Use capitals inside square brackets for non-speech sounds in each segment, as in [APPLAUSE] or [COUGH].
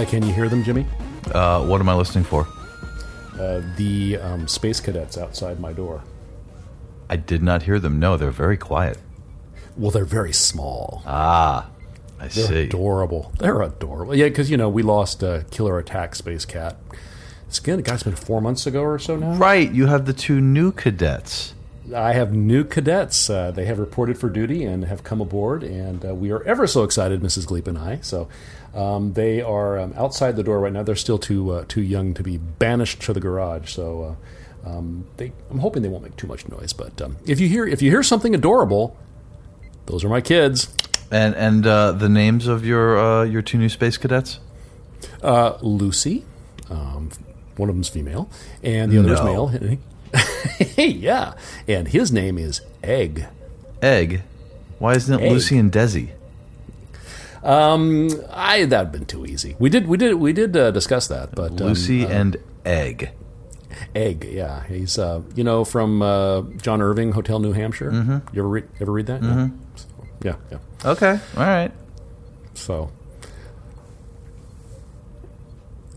uh, can you hear them, Jimmy? Uh, what am I listening for? Uh, the um, space cadets outside my door. I did not hear them. No, they're very quiet. Well, they're very small. Ah, I they're see. adorable. They're adorable. Yeah, because you know we lost uh, Killer Attack Space Cat. It's good. Guys, been four months ago or so now. Right, you have the two new cadets. I have new cadets. Uh, they have reported for duty and have come aboard, and uh, we are ever so excited, Mrs. Gleep and I. So um, they are um, outside the door right now. They're still too uh, too young to be banished to the garage. So uh, um, they, I'm hoping they won't make too much noise. But um, if you hear if you hear something adorable, those are my kids. And and uh, the names of your uh, your two new space cadets? Uh, Lucy, um, one of them's female, and the other is male. [LAUGHS] yeah, and his name is Egg. Egg. Why isn't it Egg. Lucy and Desi? Um, I that'd been too easy. We did we did we did uh, discuss that, but um, Lucy uh, and Egg. Egg. Yeah, he's uh, you know from uh, John Irving Hotel New Hampshire. Mm-hmm. You ever read ever read that? Mm-hmm. Yeah, yeah. Okay, all right. So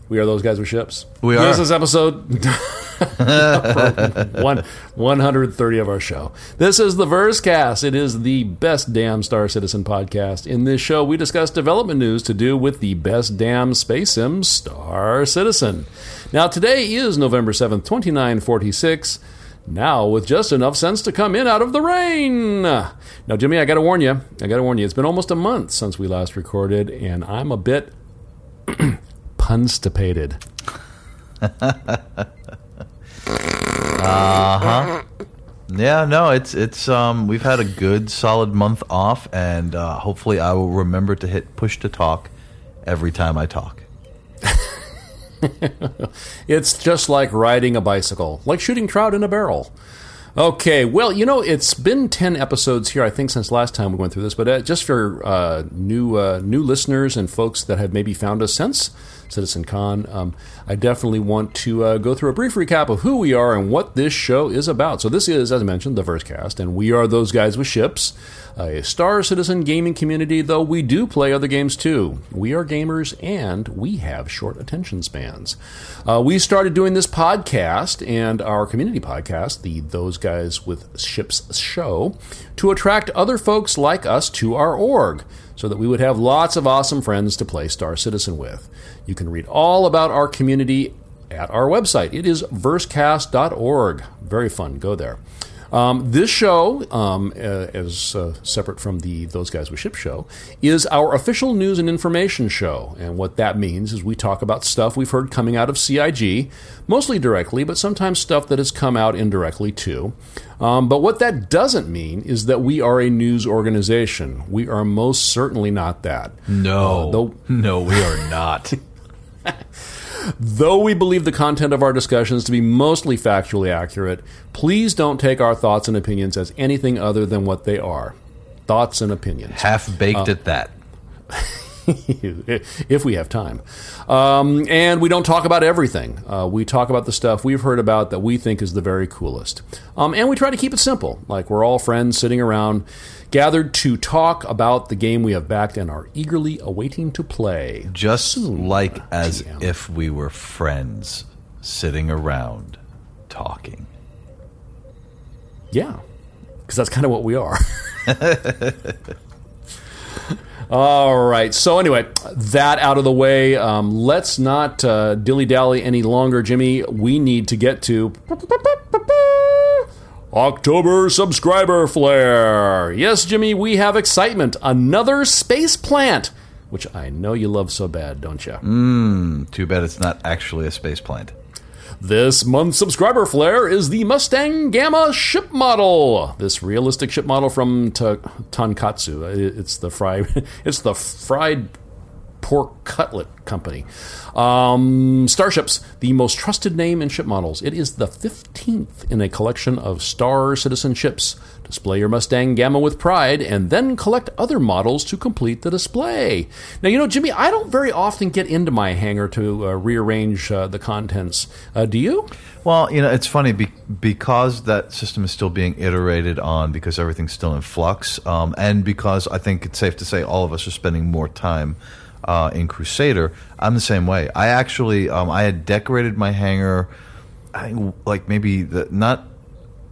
we are those guys with ships. We This are. is episode [LAUGHS] [LAUGHS] [LAUGHS] one one hundred thirty of our show. This is the Versecast. It is the best damn Star Citizen podcast. In this show, we discuss development news to do with the best damn space sim, Star Citizen. Now, today is November seventh, twenty nine forty six. Now, with just enough sense to come in out of the rain. Now, Jimmy, I got to warn you. I got to warn you. It's been almost a month since we last recorded, and I'm a bit [CLEARS THROAT] [CLEARS THROAT] punstipated. [LAUGHS] Yeah, no, it's it's um we've had a good solid month off and uh, hopefully I will remember to hit push to talk every time I talk. [LAUGHS] It's just like riding a bicycle, like shooting trout in a barrel. Okay, well, you know, it's been 10 episodes here, I think, since last time we went through this, but uh, just for uh, new uh, new listeners and folks that have maybe found us since Citizen Con, um, I definitely want to uh, go through a brief recap of who we are and what this show is about. So, this is, as I mentioned, the Versecast, and we are those guys with ships, a Star Citizen gaming community, though we do play other games too. We are gamers and we have short attention spans. Uh, we started doing this podcast and our community podcast, the Those Guys with Ships show, to attract other folks like us to our org so that we would have lots of awesome friends to play Star Citizen with. You can read all about our community at our website. It is versecast.org. Very fun. Go there. Um, this show, um, uh, as uh, separate from the Those Guys with Ship show, is our official news and information show. And what that means is we talk about stuff we've heard coming out of CIG, mostly directly, but sometimes stuff that has come out indirectly too. Um, but what that doesn't mean is that we are a news organization. We are most certainly not that. No. Uh, though- no, we are not. [LAUGHS] Though we believe the content of our discussions to be mostly factually accurate, please don't take our thoughts and opinions as anything other than what they are thoughts and opinions. Half baked at that. [LAUGHS] [LAUGHS] if we have time. Um, and we don't talk about everything. Uh, we talk about the stuff we've heard about that we think is the very coolest. Um, and we try to keep it simple. Like we're all friends sitting around, gathered to talk about the game we have backed and are eagerly awaiting to play. Just like as TM. if we were friends sitting around talking. Yeah, because that's kind of what we are. [LAUGHS] [LAUGHS] All right. So anyway, that out of the way. Um, let's not uh, dilly dally any longer, Jimmy. We need to get to October subscriber flare. Yes, Jimmy, we have excitement. Another space plant, which I know you love so bad, don't you? Mmm. Too bad it's not actually a space plant. This month's subscriber flare is the Mustang Gamma ship model. This realistic ship model from Ta- Tonkatsu. It's the fried. [LAUGHS] It's the fried pork cutlet company. Um, Starships, the most trusted name in ship models. It is the 15th in a collection of Star Citizen ships. Display your Mustang Gamma with pride and then collect other models to complete the display. Now, you know, Jimmy, I don't very often get into my hangar to uh, rearrange uh, the contents. Uh, do you? Well, you know, it's funny be- because that system is still being iterated on because everything's still in flux, um, and because I think it's safe to say all of us are spending more time uh, in Crusader. I'm the same way. I actually, um, I had decorated my hangar, I like maybe the not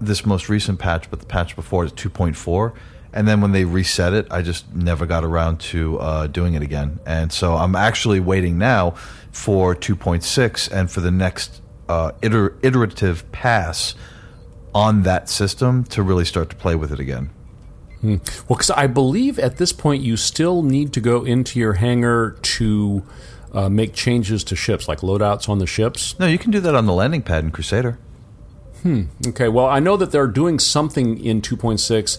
this most recent patch, but the patch before is 2.4. And then when they reset it, I just never got around to uh, doing it again. And so I'm actually waiting now for 2.6 and for the next uh, iter- iterative pass on that system to really start to play with it again. Well, because I believe at this point you still need to go into your hangar to uh, make changes to ships, like loadouts on the ships. No, you can do that on the landing pad in Crusader. Okay, well, I know that they're doing something in 2.6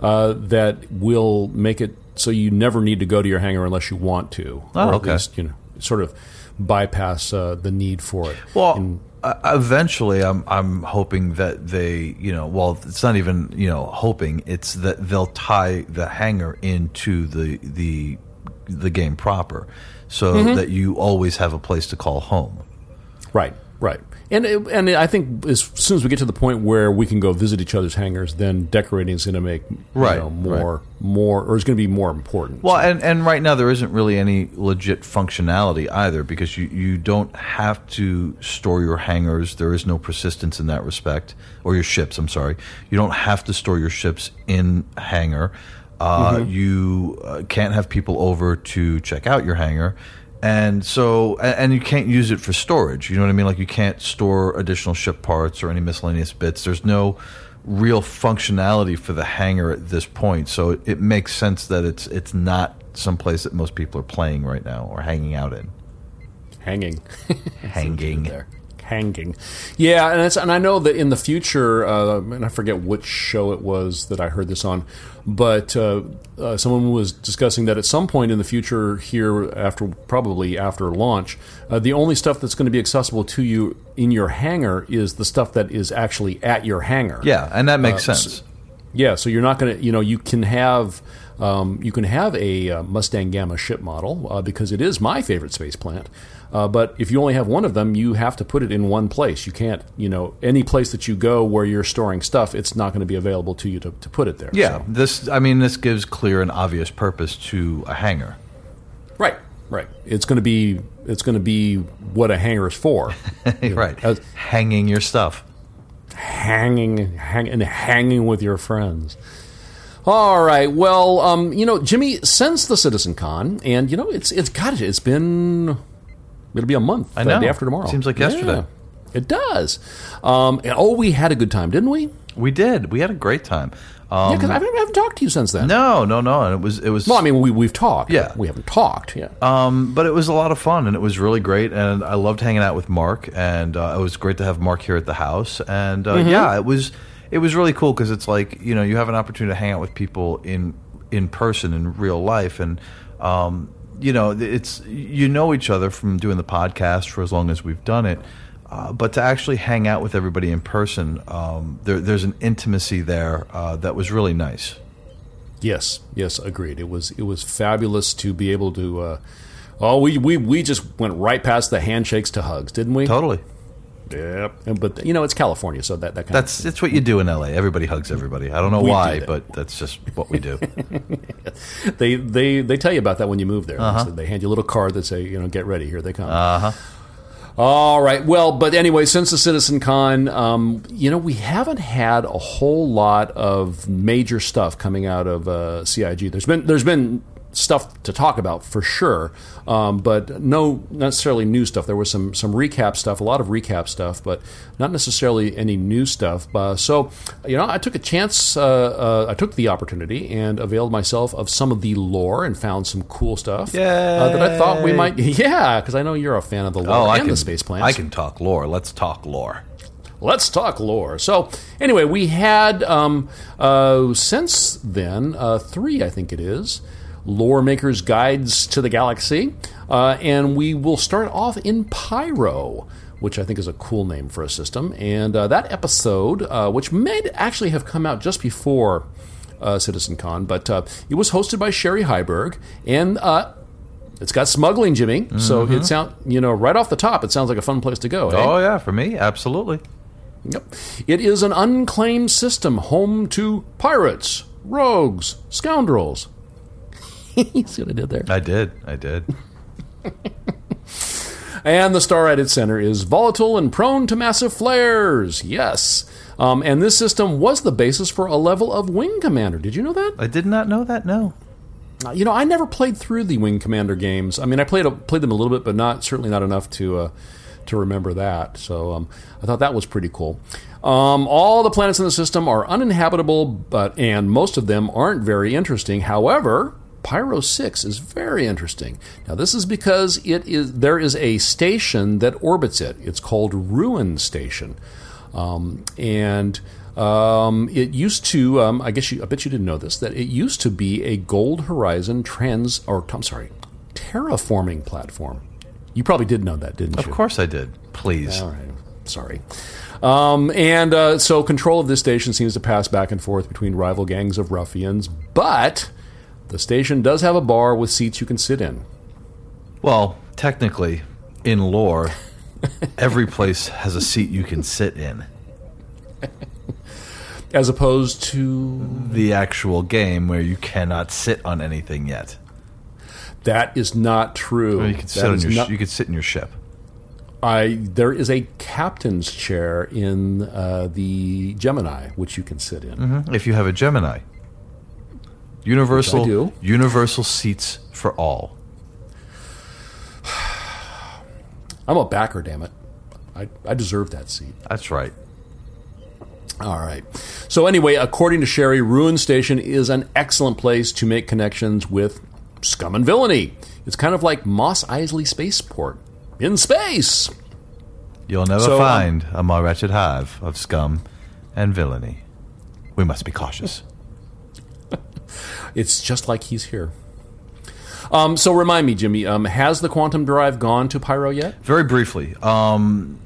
uh, that will make it so you never need to go to your hangar unless you want to. Oh, or at okay. least, you know, sort of bypass uh, the need for it. Well, And- uh, eventually, I'm I'm hoping that they, you know, well, it's not even you know hoping. It's that they'll tie the hangar into the the the game proper, so that you always have a place to call home. Right, right. And it- and I think as soon as we get to the point where we can go visit each other's hangars, then decorating is going to make you Right, know, more more or is going to be more important. Well, and, and right now there isn't really any legit functionality either because you, you don't have to store your hangars. There is no persistence in that respect, or your ships. I'm sorry, you don't have to store your ships in hangar. Uh, You uh, can't have people over to check out your hangar, and so and, you can't use it for storage. You know what I mean? Like you can't store additional ship parts or any miscellaneous bits. There's no real functionality for the hangar at this point. So it, it makes sense that it's it's not someplace that most people are playing right now or hanging out in. hanging. [LAUGHS] Hanging. there. Hanging, yeah, and it's, and I know that in the future, uh, and I forget which show it was that I heard this on, but uh, uh, someone was discussing that at some point in the future, here after probably after launch, uh, the only stuff that's going to be accessible to you in your hangar is the stuff that is actually at your hangar. Yeah, and that makes Uh, sense. Yeah, so you're not going to, you know, you can have, um, you can have a uh, Mustang Gamma ship model uh, because it is my favorite space plant. Uh, but if you only have one of them, you have to put it in one place. You can't, you know, any place that you go where you're storing stuff, it's not going to be available to you to, to put it there. Yeah, So- this I mean this gives clear and obvious purpose to a hangar. right, right. It's going to be, it's going to be what a hangar is for. [LAUGHS] right. as- Hanging your stuff. hanging, hang, and hanging with your friends. All right. Well, um, you know, Jimmy, since the Citizen Con, and you know, it's it's got it. It's been it'll be a month. I uh, know. day after tomorrow. Seems like yesterday. Yeah, it does. Um, and- oh, we had a good time, didn't we? We did. We had a great time. Yeah, Um, because I haven't, I haven't talked to you since then. no, no, no. And it was it was Well, I mean, we we've talked. Yeah. we haven't talked. Yeah. Um, but it was a lot of fun and it was really great. And I loved hanging out with Mark. And uh, it was great to have Mark here at the house. And uh, yeah, it was it was really cool because it's like you know you have an opportunity to hang out with people in in person in real life and. Um, you know, it's you know each other from doing the podcast for as long as we've done it, uh, but to actually hang out with everybody in person, um, there, there's an intimacy there uh, that was really nice. Yes, yes, agreed. It was it was fabulous to be able to. Uh, oh, we, we we just went right past the handshakes to hugs, didn't we? Totally. Yep. And, but you know, it's California, so that that kind That's it's what you do in LA. Everybody hugs everybody. I don't know We do why, that. but that's just what we do. [LAUGHS] they they they tell you about that when you move there. Uh-huh. So they hand you a little card that say, you know, get ready, here they come. Uh huh. All right. Well, but anyway, since the Citizen Con, um, you know, we haven't had a whole lot of major stuff coming out of uh, CIG. There's been there's been stuff to talk about for sure, um, but no necessarily new stuff. There was some some recap stuff, a lot of recap stuff, but not necessarily any new stuff. Uh, so, you know, I took a chance. Uh, uh, I took the opportunity and availed myself of some of the lore and found some cool stuff uh, that I thought we might. [LAUGHS] Yeah, because I know you're a fan of the lore Oh, and can the space plants. I can talk lore. Let's talk lore. Let's talk lore. So, anyway, we had um, uh, since then uh, three, I think it is, lore makers' guides to the galaxy, uh, and we will start off in Pyro, which I think is a cool name for a system. And uh, that episode, uh, which may actually have come out just before uh, Citizen Con, but uh, it was hosted by Cherie Heiberg, and uh, it's got smuggling, Jimmy. So it sounds, you know right off the top, it sounds like a fun place to go. eh? Oh yeah, for me, absolutely. Yep. It is an unclaimed system home to pirates, rogues, scoundrels. [LAUGHS] you see what I did there? I did. I did. [LAUGHS] And the star at its center is volatile and prone to massive flares. Yes. Um, and this system was the basis for a level of Wing Commander. Did you know that? I did not know that. No. Uh, You know, I never played through the Wing Commander games. I mean, I played played them a little bit, but not certainly not enough to uh, to remember that. So um, I thought that was pretty cool. Um, all the planets in the system are uninhabitable, but and most of them aren't very interesting. However, Pyro Six is very interesting. Now, this is because it is there is a station that orbits it. It's called Ruin Station, um, and um, it used to. Um, I guess you, I bet you didn't know this. That it used to be a Gold Horizon trans, or I'm sorry, terraforming platform. You probably did know that, didn't you? Of course I did. Please. All right. Sorry. Um, and uh, so control of this station seems to pass back and forth between rival gangs of ruffians, but the station does have a bar with seats you can sit in. Well, technically, in lore, [LAUGHS] every place has a seat you can sit in. As opposed to. The actual game where you cannot sit on anything yet. That is not true. You can sit That on your. not- you could sit in your ship. I, there is a captain's chair in uh, the Gemini, which you can sit in. If you have a Gemini. Universal. Universal seats for all. I'm a backer, damn it. I, I deserve that seat. That's right. All right. So anyway, according to Cherie, Ruin Station is an excellent place to make connections with scum and villainy. It's kind of like Mos Eisley Spaceport in space. You'll never So, um, find a more wretched hive of scum and villainy. We must be cautious. It's just like he's here. Um, so remind me, Jimmy, um, has the quantum drive gone to Pyro yet? Very briefly, um,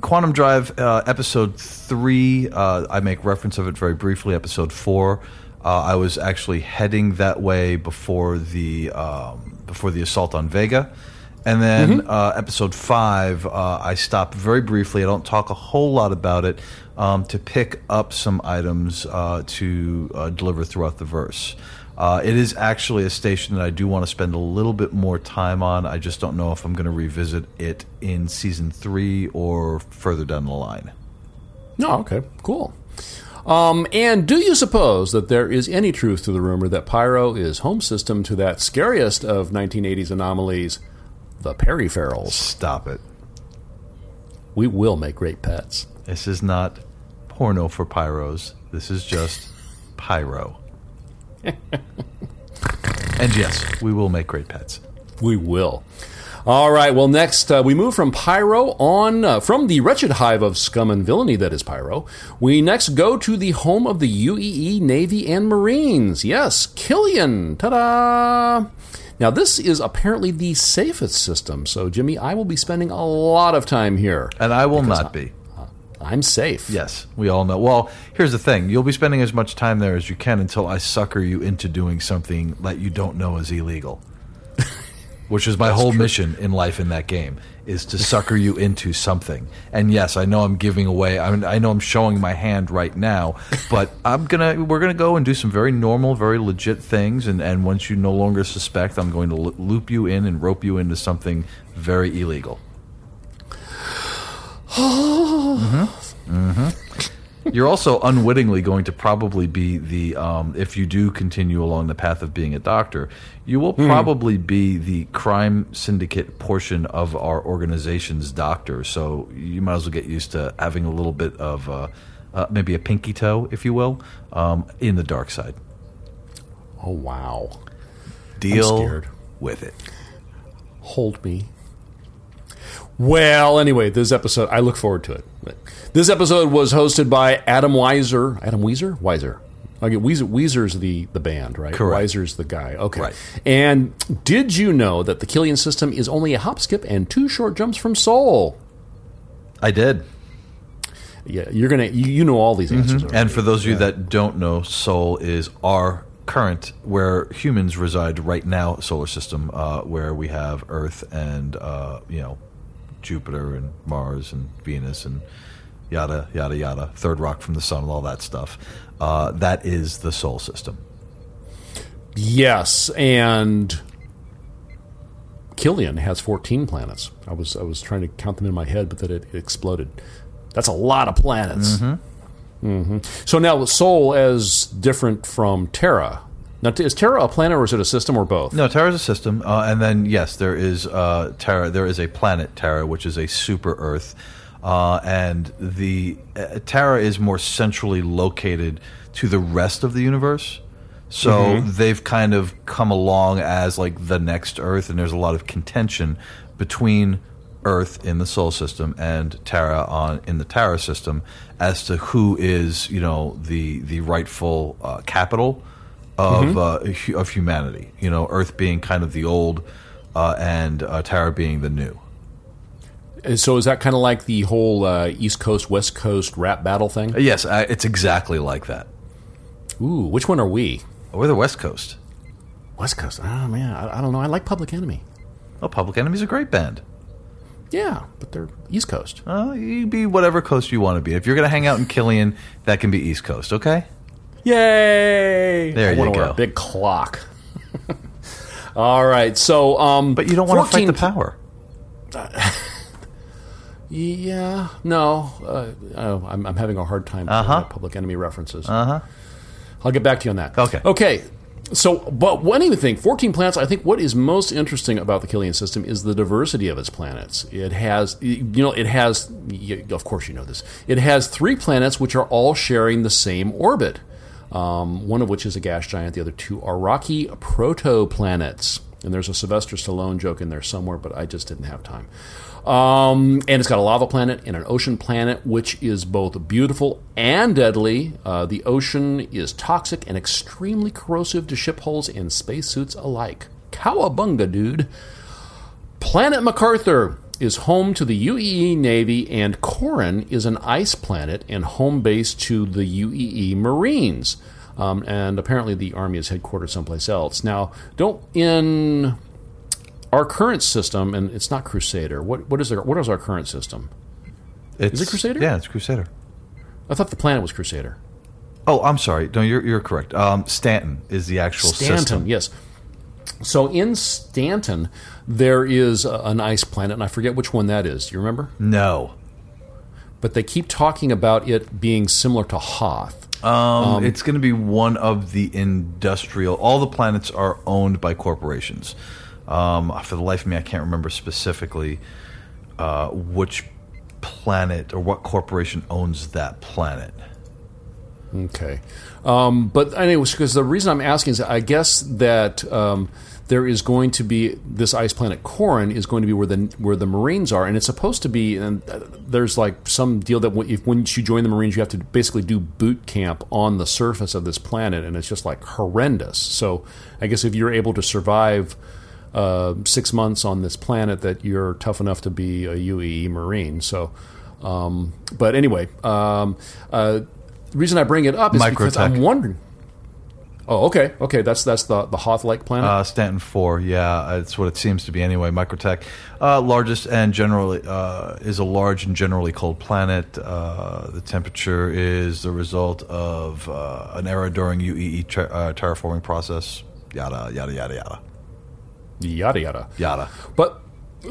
Quantum Drive uh, episode three. Uh, I make reference of it very briefly. Episode four. Uh, I was actually heading that way before the um, before the assault on Vega, and then uh, episode five. Uh, I stop very briefly. I don't talk a whole lot about it um, to pick up some items uh, to uh, deliver throughout the verse. Uh, it is actually a station that I do want to spend a little bit more time on. I just don't know if I'm going to revisit it in season three or further down the line. No, okay, cool. Um, and do you suppose that there is any truth to the rumor that Pyro is home system to that scariest of 1980s anomalies, the Perry Peripherals? Stop it. We will make great pets. This is not porno for pyros. This is just pyro. [LAUGHS] and yes, we will make great pets. We will. All right. Well, next uh, we move from Pyro on uh, from the wretched hive of scum and villainy that is Pyro. We next go to the home of the UEE Navy and Marines. Yes, Killian. Ta-da! Now this is apparently the safest system. So, Jimmy, I will be spending a lot of time here. And I will not be. I'm safe. Yes, we all know. Well, here's the thing you'll be spending as much time there as you can until I sucker you into doing something that you don't know is illegal. Which is my whole mission in life in that game is to sucker you into something. And yes, I know I'm giving away. I, mean, I know I'm showing my hand right now, [LAUGHS] but I'm gonna we're gonna go and do some very normal, very legit things. And, and once you no longer suspect, I'm going to loop you in and rope you into something very illegal. [SIGHS] Mm-hmm. Mm-hmm. You're also unwittingly going to probably be the, um, if you do continue along the path of being a doctor, you will probably be the crime syndicate portion of our organization's doctor. So you might as well get used to having a little bit of uh, uh, maybe a pinky toe, if you will, um, in the dark side. Oh wow! Deal scared. with it. Hold me. Well, anyway, this episode I look forward to it. This episode was hosted by Adam Wieser. Adam Wieser? Wieser. Okay, Weezer, Weezer's the, the band, right? Correct. Wieser's the guy. Okay. Right. And did you know that the Killian system is only a hop, skip, and two short jumps from Sol? I did. Yeah, you're gonna you, you know all these answers. already. And for those of you that don't know, Sol is our current, where humans reside right now, solar system, uh, where we have Earth and uh, you know Jupiter and Mars and Venus and yada yada yada, third rock from the sun, and all that stuff. Uh, that is the Sol system. Yes, and Killian has 14 planets. I was I was trying to count them in my head, but then it, it exploded. That's a lot of planets. hmm So now the Sol as different from Terra. Now, is Terra a planet or is it a system or both? No, Terra is a system, uh, and then yes, there is uh, Terra. There is a planet Terra, which is a super Earth, uh, and the uh, Terra is more centrally located to the rest of the universe. So they've kind of come along as like the next Earth, and there's a lot of contention between Earth in the Sol system and Terra on in the Terra system as to who is you know the the rightful uh, capital of uh, of humanity. You know, Earth being kind of the old, uh, and uh, Terra being the new. And So is that kind of like the whole uh, East Coast West Coast rap battle thing? Uh, Yes, uh, it's exactly like that. Ooh, which one are we? We're the West Coast. West Coast. Oh man, I, I don't know. I like Public Enemy. Oh, Public Enemy's a great band. Yeah, but they're East Coast. Uh, you be whatever coast you want to be. If you're going to hang out in Killian, that can be East Coast. Okay. Yay! There I you wanna wear go. a big clock. [LAUGHS] All right, so um, But you don't want to fight the power. [LAUGHS] Yeah, no, uh, oh, I'm, I'm having a hard time Uh-huh. uh Public Enemy references. Uh huh. I'll get back to you on that. Okay. Okay. So, but one even thing, 14 planets, I think what is most interesting about the Killian system is the diversity of its planets. It has, you know, it has, of course you know this, it has three planets which are all sharing the same orbit. Um, one of which is a gas giant, the other two are rocky protoplanets. And there's a Sylvester Stallone joke in there somewhere, but I just didn't have time. Um, and it's got a lava planet and an ocean planet, which is both beautiful and deadly. Uh, the ocean is toxic and extremely corrosive to ship hulls and spacesuits alike. Cowabunga, dude. Planet MacArthur is home to the UEE Navy, and Corin is an ice planet and home base to the UEE Marines. Um, and apparently, the Army is headquartered someplace else. Now, don't in our current system, and it's not Crusader. What what is our, what is our current system? It's, it Crusader? Yeah, it's Crusader. I thought the planet was Crusader. Oh, I'm sorry. No, you're you're correct. Um, Stanton is the actual Stanton, system. yes. So in Stanton, there is an ice planet, and I forget which one that is. Do you remember? No. But they keep talking about it being similar to Hoth. Um, it's going to be one of the industrial. All the planets are owned by corporations. Um, for the life of me, I can't remember specifically uh, which planet or what corporation owns that planet. Okay. Um, but anyways, because the reason I'm asking is I guess that um, there is going to be this ice planet Corin is going to be where the where the Marines are, and it's supposed to be. And uh, there's like some deal that when- if once you join the Marines, you have to basically do boot camp on the surface of this planet, and it's just like horrendous. So I guess if you're able to survive. Uh, six months on this planet, that you're tough enough to be a UEE Marine. So, um, but anyway, um, uh, the reason I bring it up is because I'm wondering. Oh, okay, okay. That's that's the the Hoth Lake planet. Uh, Stanton four, yeah, it's what it seems to be anyway. Microtech, uh, largest and generally uh, is a large and generally cold planet. Uh, the temperature is the result of uh, an error during UEE ter- uh, terraforming process. Yada yada yada yada yada yada. yada. But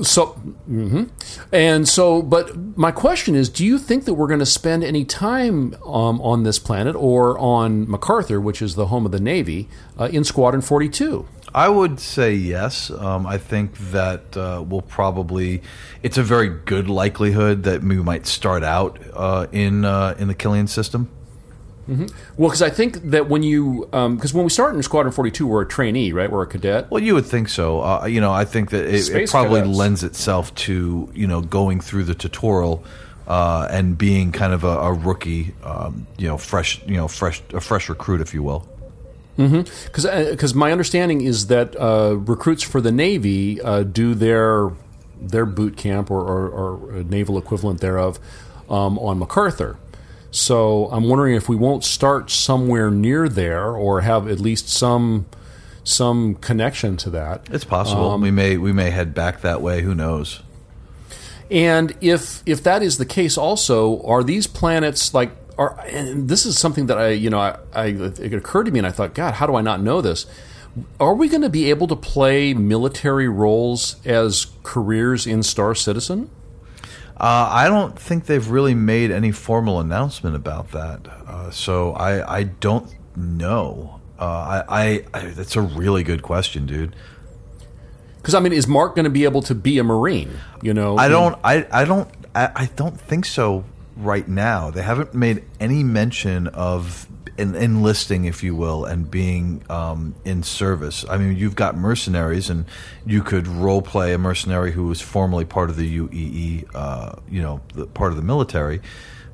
So, mhm. and so, but my question is: Do you think that we're going to spend any time um, on this planet or on MacArthur, which is the home of the Navy, uh, in Squadron Forty Two? I would say yes. Um, I think that uh, we'll probably. It's a very good likelihood that we might start out uh, in uh, in the Killian system. Well, because I think that when you, because when we started in Squadron Forty Two, we're a trainee, right? We're a cadet. Well, you would think so. Uh, you know, I think that it, it probably cadets. lends itself to you know going through the tutorial uh, and being kind of a, a rookie, um, you know, fresh, you know, fresh, a fresh recruit, if you will. Because because my understanding is that uh, recruits for the Navy uh, do their their boot camp or, or, or naval equivalent thereof um, on MacArthur. So I'm wondering if we won't start somewhere near there or have at least some some connection to that. It's possible Um, we may we may head back that way. Who knows? And if if that is the case, also are these planets like are? And this is something that I you know I, I it occurred to me, and I thought, God, how do I not know this? Are we going to be able to play military roles as careers in Star Citizen? Uh, I don't think they've really made any formal announcement about that. Uh, so I I don't know. Uh, I, I, I that's a really good question, dude. Because I mean, is Mark going to be able to be a Marine? You know, I don't. I, I don't. I, I don't think so right now. They haven't made any mention of en- enlisting, if you will, and being um, in service. I mean, you've got mercenaries, and you could role play a mercenary who was formerly part of the UEE, uh, you know, the, part of the military.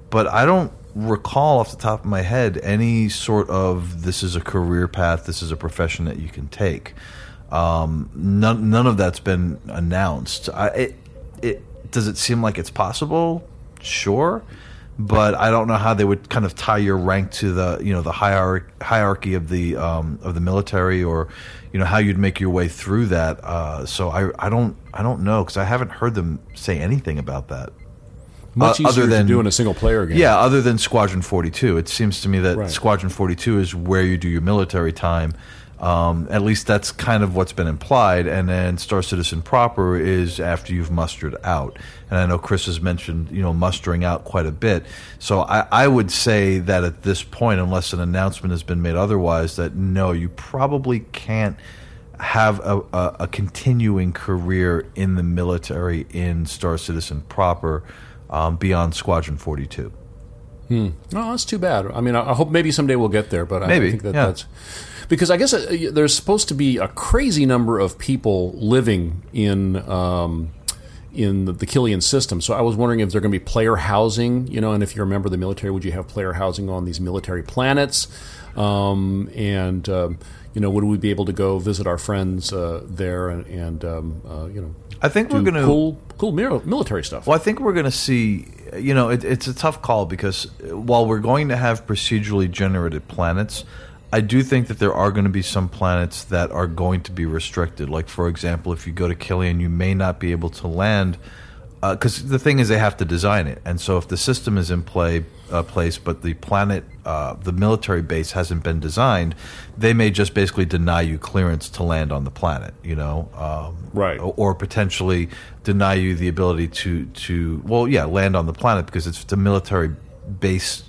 But I don't recall off the top of my head any sort of this is a career path, this is a profession that you can take. Um, none, none of that's been announced. I, it, it does it seem like it's possible? Sure, but I don't know how they would kind of tie your rank to the you know the hierarchy hierarchy of the um, of the military, or you know how you'd make your way through that. Uh, so I, I don't I don't know because I haven't heard them say anything about that. much uh, easier other than- to do in a single player game. Yeah, other than Squadron 42. It seems to me that Right. Squadron 42 is where you do your military time. Um, at least that's kind of what's been implied. And then Star Citizen proper is after you've mustered out. And I know Chris has mentioned, you know, mustering out quite a bit. So I, I would say that at this point, unless an announcement has been made otherwise, that no, you probably can't have a, a, a continuing career in the military in Star Citizen proper um, beyond Squadron 42. Hmm. No, that's too bad. I mean, I I hope maybe someday we'll get there, but I Maybe, think that yeah. that's because I guess uh, there's supposed to be a crazy number of people living in um, in the, the Killian system. So I was wondering if there going to be player housing, you know, and if you're a member of the military, would you have player housing on these military planets? Um, and um, you know, would we be able to go visit our friends uh, there and, and um, uh, you know, I think we're going to. cool cool military stuff? Well, I think we're going to see. You know, it, it's a tough call because while we're going to have procedurally generated planets, I do think that there are going to be some planets that are going to be restricted. Like, for example, if you go to Killian, you may not be able to land because the thing is they have to design it, and so if the system is in play uh, place, but the planet, uh, the military base hasn't been designed, they may just basically deny you clearance to land on the planet. You know, um, Right. or, or potentially deny you the ability to to well, yeah, land on the planet because it's a military base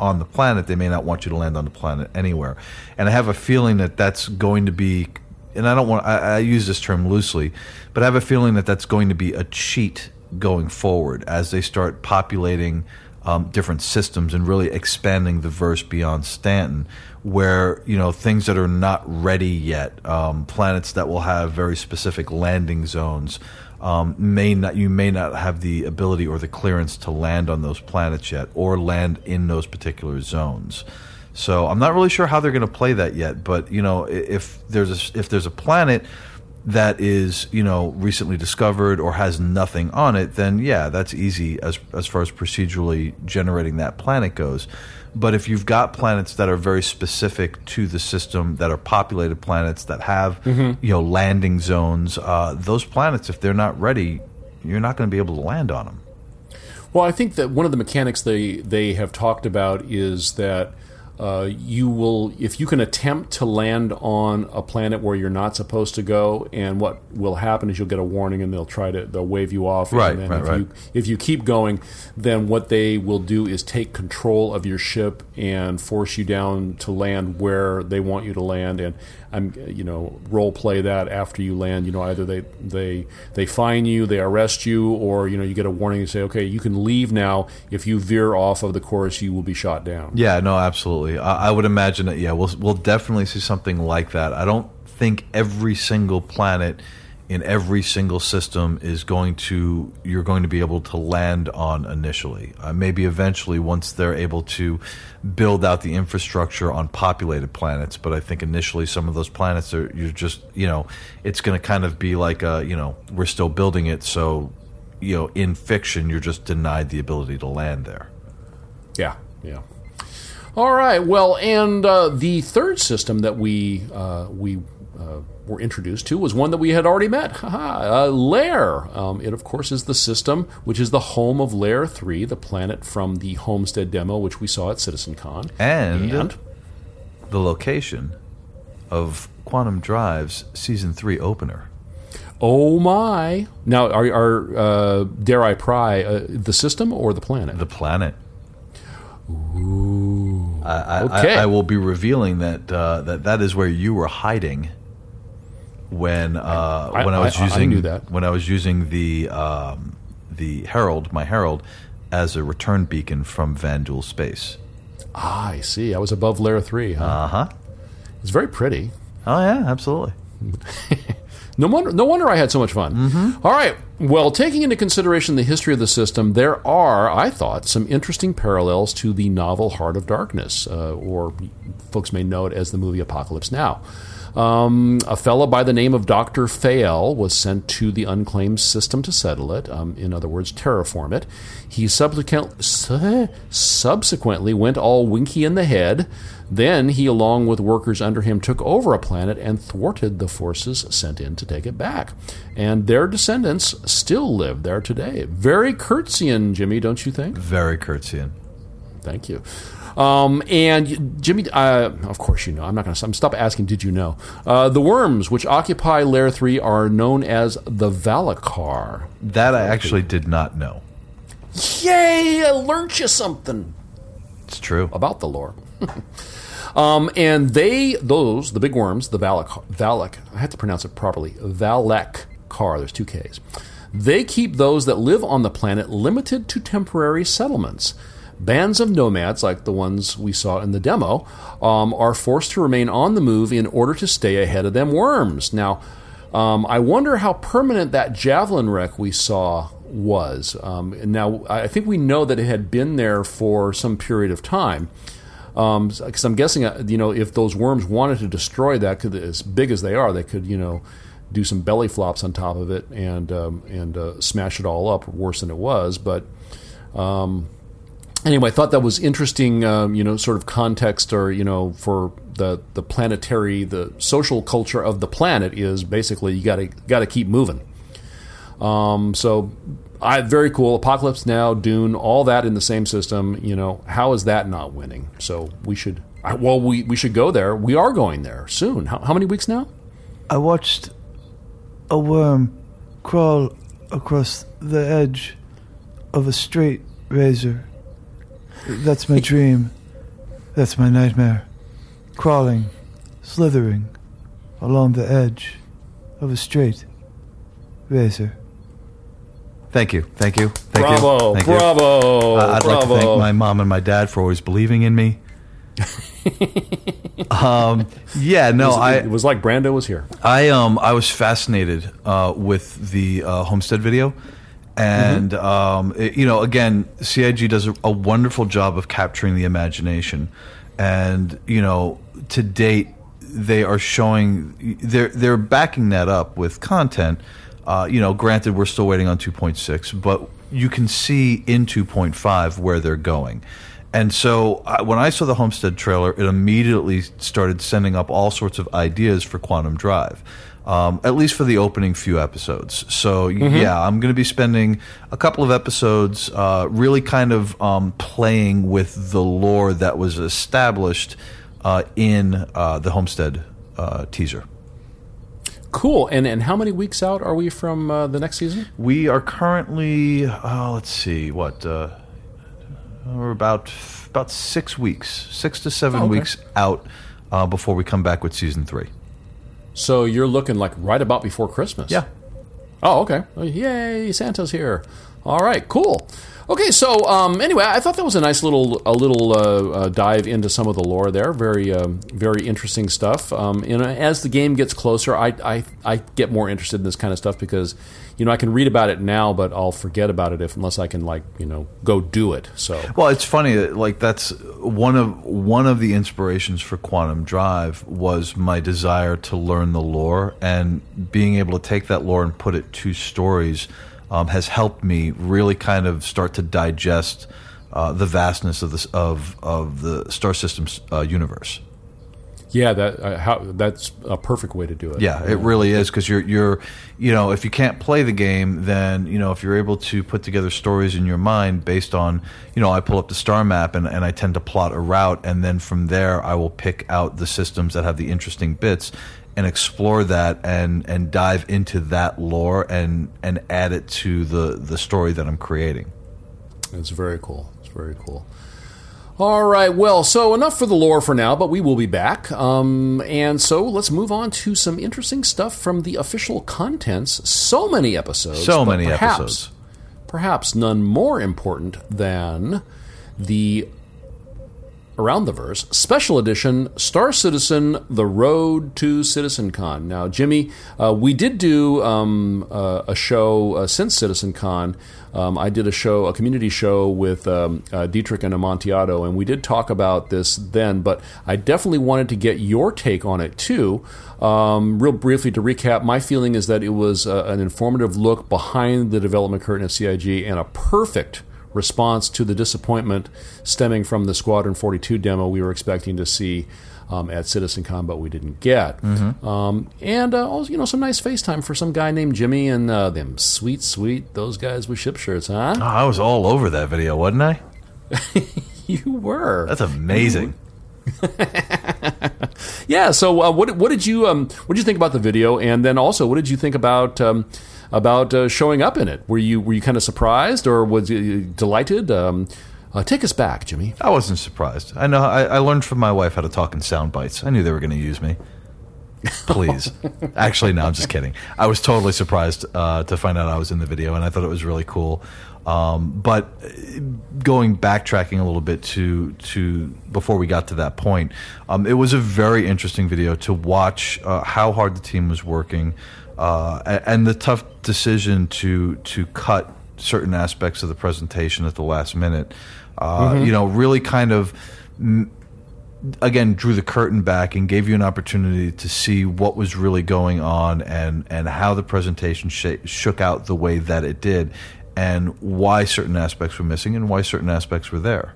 on the planet. They may not want you to land on the planet anywhere, and I have a feeling that that's going to be. And I don't want I, I use this term loosely, but I have a feeling that that's going to be a cheat going forward as they start populating um, different systems and really expanding the verse beyond Stanton, where you know things that are not ready yet, um, planets that will have very specific landing zones, um, may not you may not have the ability or the clearance to land on those planets yet, or land in those particular zones. So I'm not really sure how they're going to play that yet, but you know if there's a, if there's a planet that is you know recently discovered or has nothing on it, then yeah, that's easy as as far as procedurally generating that planet goes. But if you've got planets that are very specific to the system, that are populated planets that have you know landing zones, uh, those planets, if they're not ready, you're not going to be able to land on them. Well, I think that one of the mechanics they they have talked about is that uh, you will, if you can attempt to land on a planet where you're not supposed to go, and what will happen is you'll get a warning, and they'll try to they'll wave you off. Right, and then right, if right. You, if you keep going, then what they will do is take control of your ship and force you down to land where they want you to land, and I'm you know role play that after you land. You know either they they they fine you, they arrest you, or you know you get a warning and say, okay, you can leave now. If you veer off of the course, you will be shot down. Yeah, no, absolutely. I, I would imagine that. Yeah, we'll we'll definitely see something like that. I don't think every single planet in every single system is going to you're going to be able to land on initially. Uh, maybe eventually, once they're able to build out the infrastructure on populated planets. But I think initially, some of those planets are you're just you know it's going to kind of be like a you know we're still building it, so you know in fiction you're just denied the ability to land there. Yeah, yeah. All right. Well, and uh, the third system that we uh, we uh, were introduced to was one that we had already met. Haha, uh, Leir. Um, it, of course, is the system which is the home of Leir Three, the planet from the Homestead demo, which we saw at CitizenCon. And, the location of Quantum Drive's season three opener. oh my! Now, are, are uh, dare I pry uh, the system or the planet? The planet. Ooh. I, I, Okay. I, I will be revealing that uh, that that is where you were hiding when uh, I- when I was I- I using that. when I was using the um, the Herald, my Herald, as a return beacon from Vanduul space. ah, I see. I was above Leir Three. Huh? Uh huh. It's very pretty. Oh yeah, absolutely. [LAUGHS] No wonder, no wonder I had so much fun. Mm-hmm. All right. Well, taking into consideration the history of the system, there are, I thought, some interesting parallels to the novel Heart of Darkness, uh, or folks may know it as the movie Apocalypse Now. Um, a fellow by the name of Dr. Fael was sent to the unclaimed system to settle it, um, in other words, terraform it. He subsequent, su- [LAUGHS] subsequently went all winky in the head. Then he, along with workers under him, took over a planet and thwarted the forces sent in to take it back. And their descendants still live there today. Very Kurtzian, Jimmy, don't you think? Very Kurtzian. Thank you. Um, and Jimmy, uh, of course you know. I'm not going to stop asking. Did you know uh, the worms which occupy Leir Three are known as the Valakkar? That I actually did not know. Yay! I learned you something It's true. about the lore. [LAUGHS] um, and they, those, the big worms, the Valak, Valak, I have to pronounce it properly, Valek Car, there's two Ks. They keep those that live on the planet limited to temporary settlements. Bands of nomads, like the ones we saw in the demo, um, are forced to remain on the move in order to stay ahead of them worms. Now, um, I wonder how permanent that javelin wreck we saw was. Um, now, I think we know that it had been there for some period of time. Because I'm guessing, uh, you know, if those worms wanted to destroy that, as big as they are, they could, you know, do some belly flops on top of it and um, and uh, smash it all up worse than it was. But um, anyway, I thought that was interesting, um, you know, sort of context or, you know, for the, the planetary, the social culture of the planet is basically you got to got to keep moving. Um, so, I very cool. Apocalypse Now, Dune, all that in the same system. You know, how is that not winning? So we should. Well, we, we should go there. We are going there soon. How, how many weeks now? I watched a worm crawl across the edge of a straight razor. That's my dream. That's my nightmare. Crawling, slithering along the edge of a straight razor. Thank you. Thank you. Thank bravo, you. Thank you. bravo, Uh, I'd bravo. like to thank my mom and my dad for always believing in me. [LAUGHS] um, yeah, no, it, was, I, it was like Brando was here. I um I was fascinated uh, with the uh, Homestead video, and um, it- you know again CIG does a, a wonderful job of capturing the imagination, and you know to date they are showing they're they're backing that up with content. Uh, you know, granted we're still waiting on 2.6, but you can see in 2.5 where they're going. And so I, when I saw the Homestead trailer, it immediately started sending up all sorts of ideas for Quantum Drive. Um, at least for the opening few episodes. So yeah, I'm going to be spending a couple of episodes uh, really kind of um, playing with the lore that was established uh, in uh, the Homestead uh, teaser. Cool. And and how many weeks out are we from uh, the next season? We are currently, uh, let's see, what uh, we're about about six weeks, six to seven Oh, okay. weeks out uh, before we come back with season three. So you're looking like right about before Christmas. Yeah. Oh, okay. Yay, Santa's here. All right, cool. Okay, so um, anyway, I thought that was a nice little a little uh, uh, dive into some of the lore there. Very um, very interesting stuff. Um, know, as the game gets closer, I, I I get more interested in this kind of stuff because you know I can read about it now, but I'll forget about it if unless I can like you know go do it. So Well, it's funny. Like that's one of one of the inspirations for Quantum Drive was my desire to learn the lore, and being able to take that lore and put it to stories um, has helped me really kind of start to digest uh, the vastness of this of of the star system's uh, universe. yeah, that uh, how that's a perfect way to do it. Yeah, it really is because you're you're you know if you can't play the game, then you know if you're able to put together stories in your mind based on you know I pull up the star map and, and I tend to plot a route, and then from there I will pick out the systems that have the interesting bits and explore that and and dive into that lore and and add it to the the story that I'm creating. It's very cool. It's very cool. All right, well, so enough for the lore for now, but we will be back. Um, and so let's move on to some interesting stuff from the official contents. So many episodes. So many perhaps, episodes. Perhaps none more important than the Around the Verse Special Edition Star Citizen The Road to CitizenCon. Now, Jimmy, uh, we did do um, uh, a show uh, since CitizenCon. Um, I did a show, a community show with um, uh, Dietrich and Amontillado, and we did talk about this then, but I definitely wanted to get your take on it too. Um, real briefly to recap, my feeling is that it was uh, an informative look behind the development curtain of CIG and a perfect response to the disappointment stemming from the Squadron 42 demo we were expecting to see um, at CitizenCon, but we didn't get. Um, and uh, also, you know, some nice FaceTime for some guy named Jimmy and uh, them sweet, sweet those guys with ship shirts, huh? Oh, I was all over that video, wasn't I? [LAUGHS] you were. That's amazing. [LAUGHS] Yeah. So, uh, what what did you um, what did you think about the video? And then also, what did you think about um, about uh, showing up in it? Were you were you kind of surprised or was you delighted? Um, uh, take us back, Jimmy. I wasn't surprised. I know. I, I learned from my wife how to talk in sound bites. I knew they were going to use me. Please, [LAUGHS] actually, no. I'm just kidding. I was totally surprised uh, to find out I was in the video, and I thought it was really cool. Um, but uh, going backtracking a little bit to to before we got to that point, um, it was a very interesting video to watch uh, how hard the team was working, uh, and the tough decision to to cut certain aspects of the presentation at the last minute. Uh, You know, really kind of again drew the curtain back and gave you an opportunity to see what was really going on and and how the presentation sh- shook out the way that it did and why certain aspects were missing and why certain aspects were there.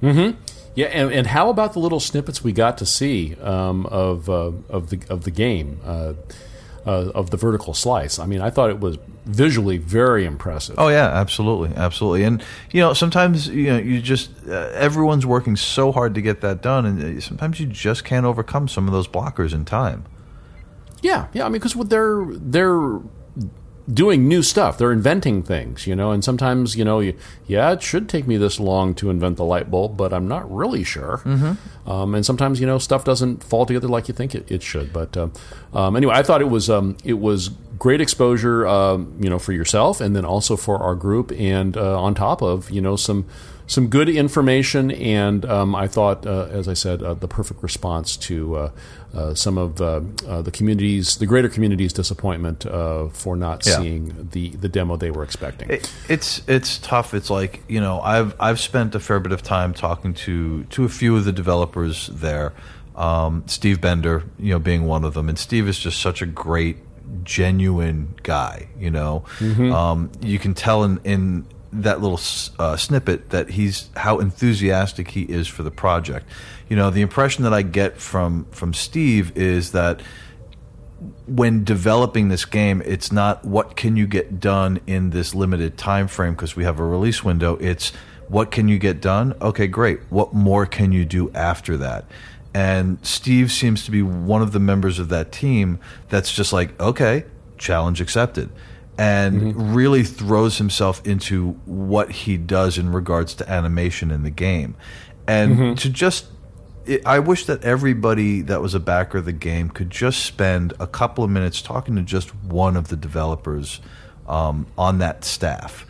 Hmm. Yeah, and, and how about the little snippets we got to see um, of uh, of the of the game uh, uh, of the vertical slice? I mean, I thought it was visually very impressive. Oh yeah, absolutely, absolutely. And you know, sometimes you know, you just uh, everyone's working so hard to get that done, and uh, sometimes you just can't overcome some of those blockers in time. Yeah, yeah. I mean, because they're they're doing new stuff. They're inventing things, you know. And sometimes, you know, you, yeah, it should take me this long to invent the light bulb, but I'm not really sure. Mm-hmm. Um, and sometimes, you know, stuff doesn't fall together like you think it, it should. But uh, um, anyway, I thought it was um, it was great exposure, um, you know, for yourself, and then also for our group, and uh, on top of you know some some good information, and um, I thought, uh, as I said, uh, the perfect response to uh, uh, some of uh, uh, the community's, the greater community's disappointment uh, for not Yeah. seeing the the demo they were expecting. It, it's it's tough. It's like you know, I've I've spent a fair bit of time talking to to a few of the developers there. Um, Steve Bender, you know, being one of them, and Steve is just such a great, genuine guy. You know, um, you can tell in in that little uh, snippet that he's how enthusiastic he is for the project. You know, the impression that I get from from Steve is that when developing this game, it's not what can you get done in this limited time frame because we have a release window. It's what can you get done? Okay, great. What more can you do after that? And Steve seems to be one of the members of that team that's just like, okay, challenge accepted. And really throws himself into what he does in regards to animation in the game. And to just it, I wish that everybody that was a backer of the game could just spend a couple of minutes talking to just one of the developers um, on that staff.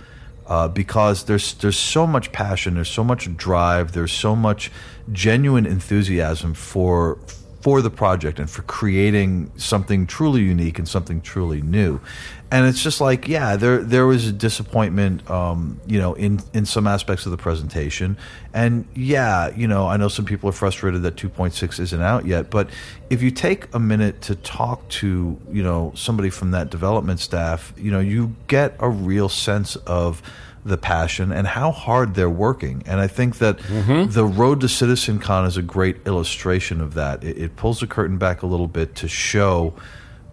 Uh, because there's there's so much passion, there's so much drive, there's so much genuine enthusiasm for for the project and for creating something truly unique and something truly new. And it's just like, yeah, there there was a disappointment, um, you know, in in some aspects of the presentation. And yeah, you know, I know some people are frustrated that 2.6 isn't out yet, but if you take a minute to talk to, you know, somebody from that development staff, you know, you get a real sense of the passion and how hard they're working. And I think that the road to CitizenCon is a great illustration of that. It, it pulls the curtain back a little bit to show,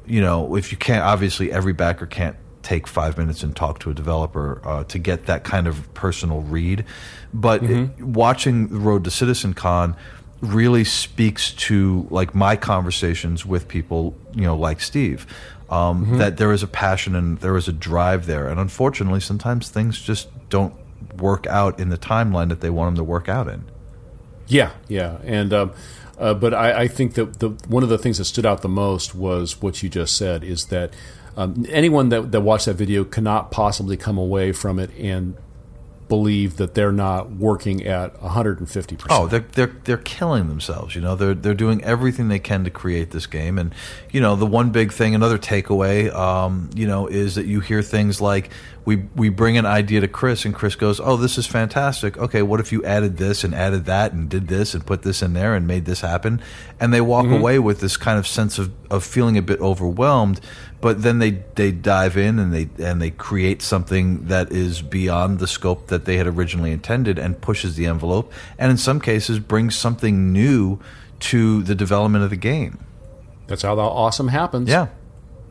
you know, if you can't, obviously, every backer can't take five minutes and talk to a developer uh, to get that kind of personal read. But it, watching the road to CitizenCon really speaks to like my conversations with people, you know, like Steve. Um, That there is a passion and there is a drive there, and unfortunately, sometimes things just don't work out in the timeline that they want them to work out in. Yeah, yeah, and um, uh, but I, I think that the one of the things that stood out the most was what you just said is that um, anyone that that watched that video cannot possibly come away from it and believe that they're not working at 150 percent. Oh, they're they're they're killing themselves. You know, they're they're doing everything they can to create this game. And you know, the one big thing, another takeaway, um, you know, is that you hear things like we we bring an idea to Chris, and Chris goes, "Oh, this is fantastic. Okay, what if you added this and added that and did this and put this in there and made this happen?" And they walk away with this kind of sense of of feeling a bit overwhelmed. But then they, they dive in and they and they create something that is beyond the scope that they had originally intended and pushes the envelope and in some cases brings something new to the development of the game. That's how the awesome happens. Yeah.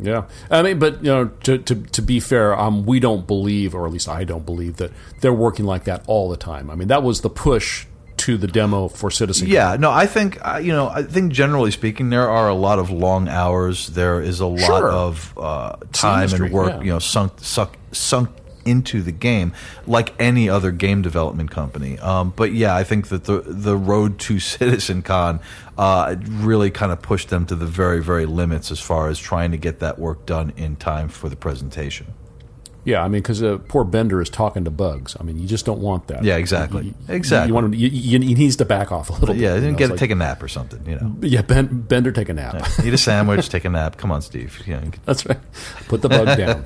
Yeah, I mean, but you know, to to, to be fair, um, we don't believe, or at least I don't believe that they're working like that all the time. I mean, that was the push to the demo for Citizen. Yeah, no, I think uh, you know. I think generally speaking, there are a lot of long hours. There is a lot Sure. of uh, time industry, and work, yeah. you know, sunk sunk sunk into the game, like any other game development company. Um, but yeah, I think that the the road to [LAUGHS] CitizenCon uh, really kind of pushed them to the very very limits as far as trying to get that work done in time for the presentation. Yeah, I mean, because uh, poor Bender is talking to bugs. I mean, you just don't want that. Yeah, exactly. You- you- Exactly. You want him, you, you, he needs to back off a little. Yeah, bit, you know, get to like- take a nap or something. You know, Yeah, ben, Bender, take a nap. eat a sandwich, take a nap. Come on, Steve. You know, [LAUGHS] That's right. Put the bug down.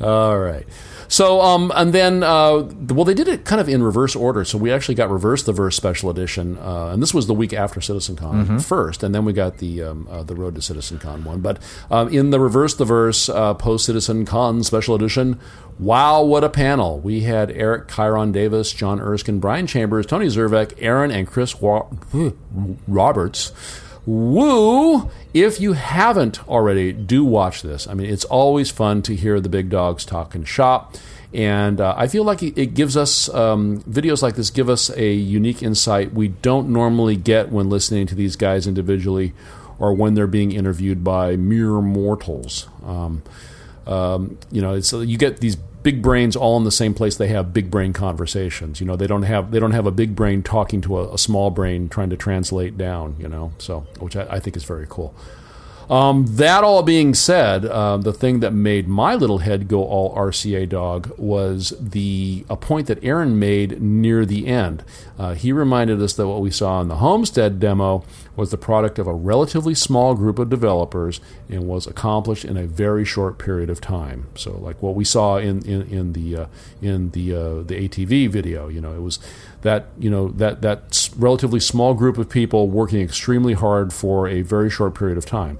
[LAUGHS] All right. So, um, and then, uh, well, they did it kind of in reverse order. So we actually got Reverse the Verse Special Edition, uh, and this was the week after CitizenCon first, and then we got the um, uh, the Road to CitizenCon one. But um, in the Reverse the Verse uh, post CitizenCon Special Edition, wow, what a panel! We had Eric Kieron Davis, John Erskine, Brian Chambers, Tony Zurovec, Aaron, and Chris Wa- [LAUGHS] Roberts. Woo! If you haven't already, do watch this. I mean, it's always fun to hear the big dogs talk and shop. And uh, I feel like it gives us, um, videos like this give us a unique insight we don't normally get when listening to these guys individually or when they're being interviewed by mere mortals. Um, um, you know, it's you get these big brains all in the same place. They have big brain conversations. You know, they don't have they don't have a big brain talking to a, a small brain trying to translate down. You know, so which I, I think is very cool. Um, that all being said, uh, the thing that made my little head go all RCA dog was the a point that Aaron made near the end. Uh, he reminded us that what we saw in the Homestead demo was the product of a relatively small group of developers and was accomplished in a very short period of time. So, like what we saw in in, in the uh, in the uh, the ATV video, you know, it was that you know that that relatively small group of people working extremely hard for a very short period of time.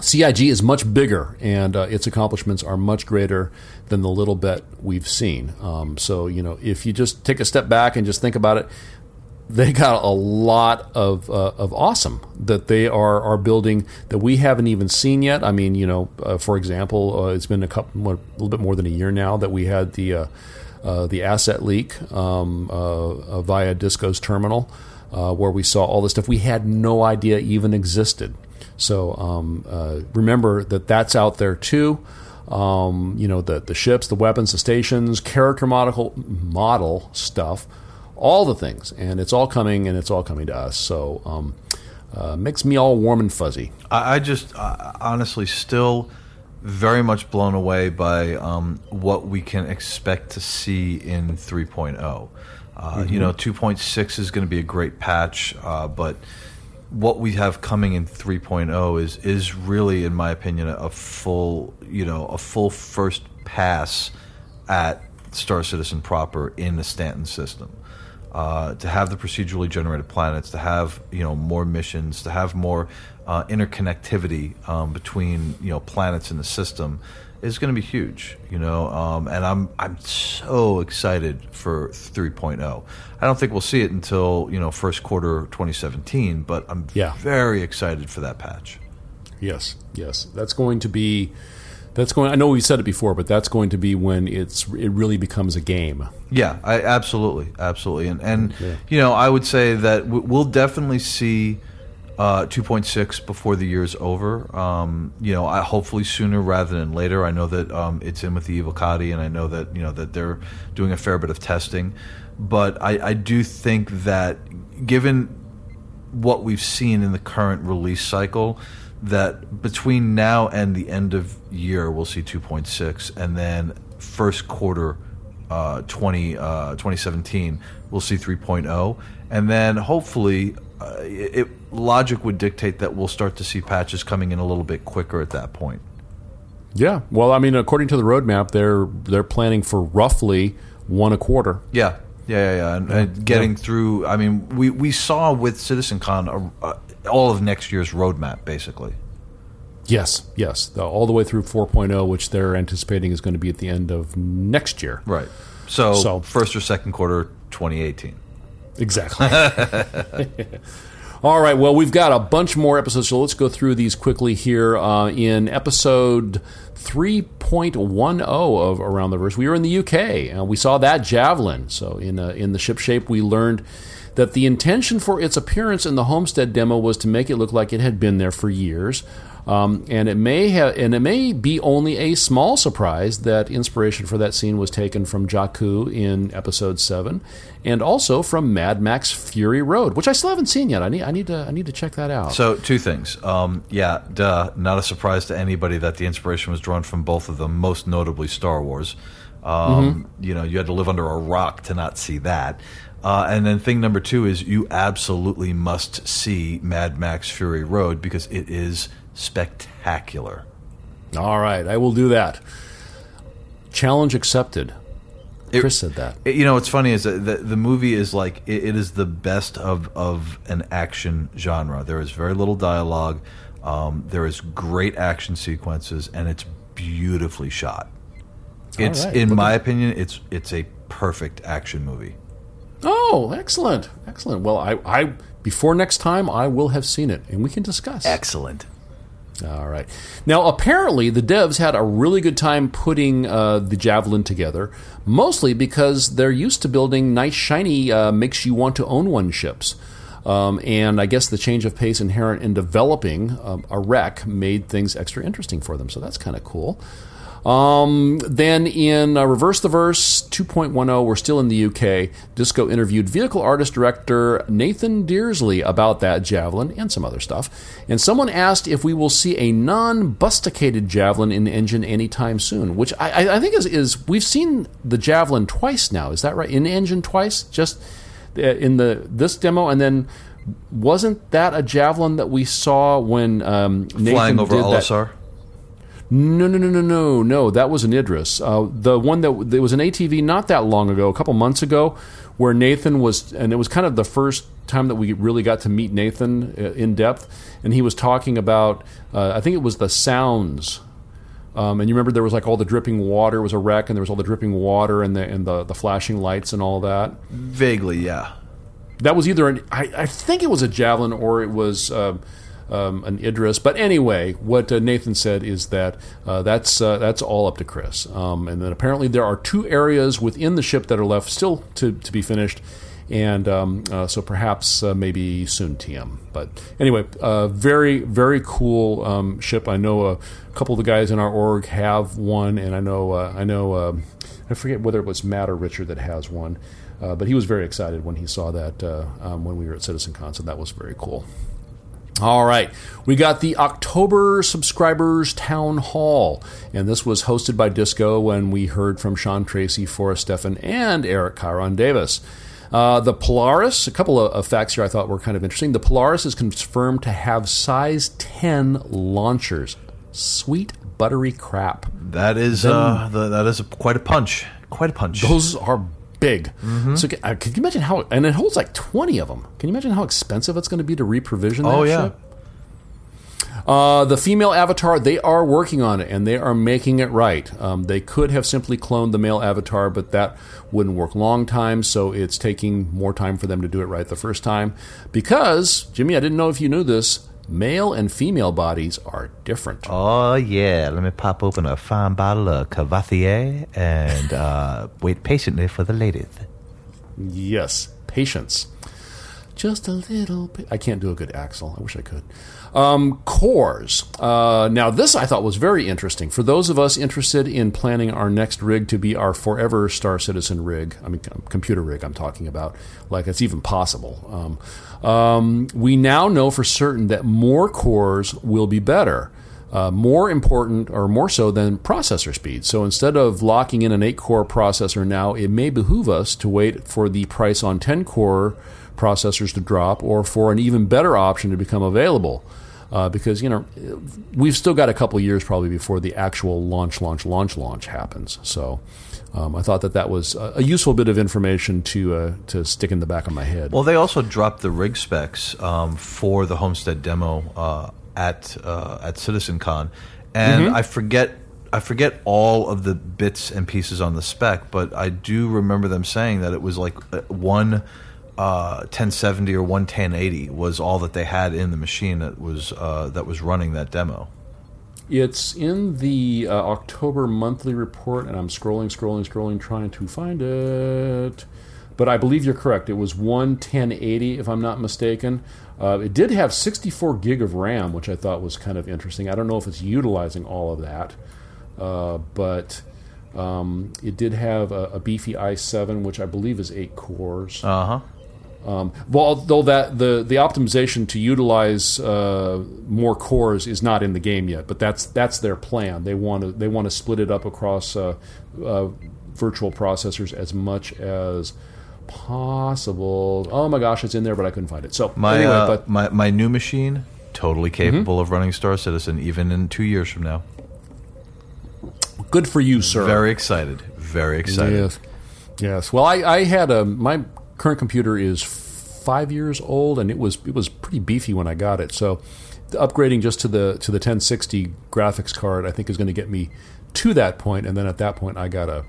CIG is much bigger, and uh, its accomplishments are much greater than the little bit we've seen. Um, so, you know, if you just take a step back and just think about it, they got a lot of uh, of awesome that they are are building that we haven't even seen yet. I mean, you know, uh, for example, uh, it's been a couple, a little bit more than a year now that we had the uh, uh, the asset leak um, uh, via Disco's terminal, where we saw all this stuff we had no idea even existed. So um, remember that that's out there too. Um, you know, the the ships, the weapons, the stations, character model model stuff all the things, and it's all coming, and it's all coming to us. So um, uh, makes me all warm and fuzzy. I, I just uh, honestly still very much blown away by um, what we can expect to see in 3.0. Uh, mm-hmm. You know, 2.6 is going to be a great patch, uh, but what we have coming in 3.0 is is really, in my opinion, a full you know a full first pass at Star Citizen proper in the Stanton system uh, to have the procedurally generated planets, to have you know more missions, to have more uh, interconnectivity um, between you know planets in the system is going to be huge. You know, um, and I'm I'm so excited for 3.0. I don't think we'll see it until you know first quarter 2017, but I'm yeah. very excited for that patch. Yes, yes, that's going to be that's going. I know we said it before, but that's going to be when it's it really becomes a game. Yeah, I, absolutely, absolutely, and and yeah. you know I would say that we'll definitely see uh, 2.6 before the year's over. Um, you know, I, hopefully sooner rather than later. I know that um, it's in with the Evocati, and I know that you know that they're doing a fair bit of testing. But I, I do think that given what we've seen in the current release cycle that between now and the end of year we'll see 2.6 and then first quarter uh, 20, uh, 2017 we'll see 3.0 and then hopefully uh, it, logic would dictate that we'll start to see patches coming in a little bit quicker at that point yeah well i mean according to the roadmap they're they're planning for roughly one a quarter yeah yeah, yeah, yeah. And, and getting yeah. through. I mean, we, we saw with CitizenCon a, a, all of next year's roadmap, basically. Yes, yes, the, all the way through 4.0, which they're anticipating is going to be at the end of next year. Right. So, so first or second quarter 2018. Exactly. [LAUGHS] all right. Well, we've got a bunch more episodes, so let's go through these quickly here. Uh, in episode 3.10 of Around the Verse, we were in the UK, and we saw that javelin. So, in uh, in the ship shape, we learned that the intention for its appearance in the Homestead demo was to make it look like it had been there for years. Um, and it may have, and it may be only a small surprise that inspiration for that scene was taken from Jakku in Episode Seven, and also from Mad Max Fury Road, which I still haven't seen yet. I need, I need to, I need to check that out. So, two things. Um, yeah, duh, not a surprise to anybody that the inspiration was drawn from both of them, most notably Star Wars. Um, mm-hmm. You know, you had to live under a rock to not see that. Uh, and then thing number two is you absolutely must see Mad Max Fury Road because it is spectacular. All right, I will do that. Challenge accepted. It, Chris said that. It, you know, what's funny is that the, the movie is like it, it is the best of of an action genre. There is very little dialogue. Um, there is great action sequences, and it's beautifully shot. It's, right. in my opinion, it's it's a perfect action movie. Oh, excellent, excellent. Well, I, I before next time, I will have seen it, and we can discuss. Excellent. All right. Now, apparently, the devs had a really good time putting uh, the Javelin together, mostly because they're used to building nice, shiny, uh, makes you want to own one ships. Um, and I guess the change of pace inherent in developing um, a wreck made things extra interesting for them. So that's kind of cool. Um, then in uh, Reverse the Verse 2.10, we're still in the UK. Disco interviewed vehicle artist director Nathan Dearsley about that Javelin and some other stuff. And someone asked if we will see a non busticated Javelin in engine anytime soon, which I, I think is, is, we've seen the Javelin twice now. Is that right? In engine twice? Just uh, in the this demo and then wasn't that a javelin that we saw when um, Nathan flying over did Olisar? That? No, no, no, no, no, no. That was an Idris. Uh, the one that there was an ATV not that long ago, a couple months ago, where Nathan was, and it was kind of the first time that we really got to meet Nathan uh, in depth, and he was talking about, uh, I think it was the sounds. Um, and you remember there was like all the dripping water was a wreck, and there was all the dripping water and the and the, the flashing lights and all that. Vaguely, yeah. that was either an I, I think it was a javelin or it was. Um, um, an Idris, but anyway, what uh, Nathan said is that uh, that's uh, that's all up to Chris, um, and then apparently there are two areas within the ship that are left still to, to be finished, and um, uh, so perhaps uh, maybe soon TM. But anyway, uh, very very cool um, ship. I know a couple of the guys in our org have one, and I know I know um, I forget whether it was Matt or Richard that has one, uh, but he was very excited when he saw that uh, um, when we were at Citizen CitizenCon. So that was very cool. All right, we got the October subscribers town hall, and this was hosted by Disco when we heard from Sean Tracy, Forrest Stephan, and Eric Kieron Davis. Uh, the Polaris, a couple of, of, facts here I thought were kind of interesting. The Polaris is confirmed to have size 10 launchers. Sweet buttery crap. That is uh, the, that is a, quite a punch. Quite a punch. Those are big. Mm-hmm. So uh, can you imagine how? And it holds like twenty of them. Can you imagine how expensive it's going to be to reprovision? That oh yeah. Ship? Uh, the female avatar, they are working on it and they are making it right. Um, they could have simply cloned the male avatar, but that wouldn't work long time, so it's taking more time for them to do it right the first time. Because, Jimmy, I didn't know if you knew this, male and female bodies are different. Oh, yeah. Let me pop open a fine bottle of Courvoisier and uh, [LAUGHS] wait patiently for the ladies. Yes, patience. Just a little bit. I can't do a good Axel. I wish I could. Um, cores. Uh, now, this I thought was very interesting. For those of us interested in planning our next rig to be our forever Star Citizen rig, I mean, computer rig, I'm talking about, like it's even possible. Um, um, we now know for certain that more cores will be better. Uh, more important or more so than processor speed. So instead of locking in an 8 core processor now, it may behoove us to wait for the price on 10 core processors to drop or for an even better option to become available. Uh, because you know we've still got a couple years probably before the actual launch, launch, launch, launch happens. So um, I thought that that was a, a useful bit of information to uh, to stick in the back of my head. Well, they also dropped the rig specs um, for the Homestead demo uh, at uh, at CitizenCon, and mm-hmm. I forget I forget all of the bits and pieces on the spec, but I do remember them saying that it was like uh, one uh, 1070 or one 1080 was all that they had in the machine that was uh, that was running that demo. It's in the uh, October monthly report, and I'm scrolling, scrolling, scrolling, trying to find it. But I believe you're correct. It was one 1080, if I'm not mistaken. Uh, it did have 64 gig of RAM, which I thought was kind of interesting. I don't know if it's utilizing all of that, uh, but um, it did have a, a, beefy i7, which I believe is eight cores. Uh huh. Um, well, although that the the optimization to utilize uh, more cores is not in the game yet, but that's that's their plan. They want to they want to split it up across uh, uh, virtual processors as much as possible. Oh my gosh, it's in there, but I couldn't find it. So my anyway, uh, but my my new machine totally capable mm-hmm. of running Star Citizen even in two years from now. Good for you, sir. Very excited. Very excited. Yes. Yes. Well, I, I had a my current computer is five years old, and it was it was pretty beefy when I got it. So upgrading just to the to the 1060 graphics card, I think is going to get me to that point, and then at that point, I gotta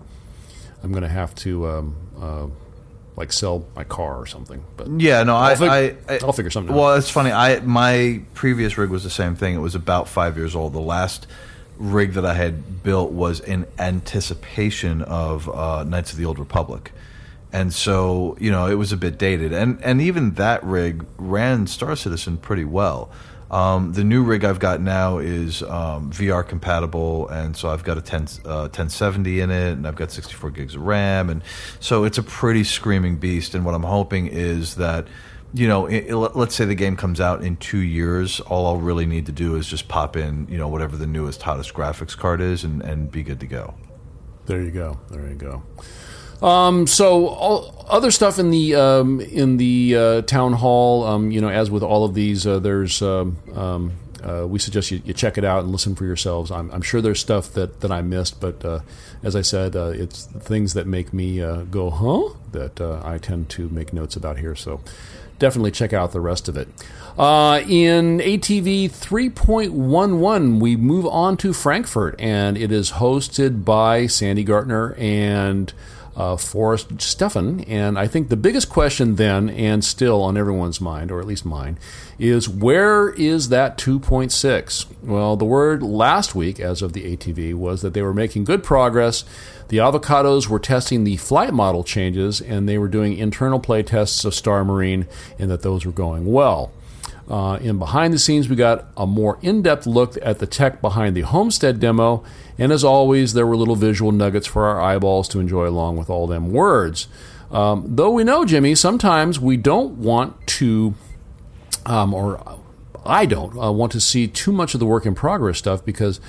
I'm going to have to. Um, uh, like sell my car or something. But yeah, no, I'll I, fig- I, I, will figure something. Out. Well, out. it's funny. I my previous rig was the same thing. It was about five years old. The last rig that I had built was in anticipation of uh, Knights of the Old Republic and so you know it was a bit dated and and even that rig ran star citizen pretty well um, the new rig I've got now is um, VR compatible, and so I've got a 10, uh, 1070 in it, and I've got 64 gigs of RAM, and so it's a pretty screaming beast. And what I'm hoping is that, you know, it, it, let's say the game comes out in two years, all I'll really need to do is just pop in, you know, whatever the newest, hottest graphics card is, and, and be good to go. There you go. There you go. Um, so all, other stuff in the um, in the uh, town hall, um, you know, as with all of these, uh, there's um, um, uh, we suggest you, you, check it out and listen for yourselves. I'm, I'm sure there's stuff that, that I missed, but uh, as I said, uh, it's things that make me uh, go huh that I tend to make notes about here. So definitely check out the rest of it. in ATV 3.11, we move on to Frankfurt, and it is hosted by Sandi Gardiner and uh, Forrest Stephan. And I think the biggest question then, and still on everyone's mind, or at least mine, is where is that 2.6? Well, the word last week, as of the ATV, was that they were making good progress. The avocados were testing the flight model changes, and they were doing internal play tests of Star Marine, and that those were going well. Uh, in behind the scenes, we got a more in depth look at the tech behind the Homestead demo, and as always, there were little visual nuggets for our eyeballs to enjoy along with all them words. Um, though we know, Jimmy, sometimes we don't want to, um, or I don't uh, want to see too much of the work in progress stuff because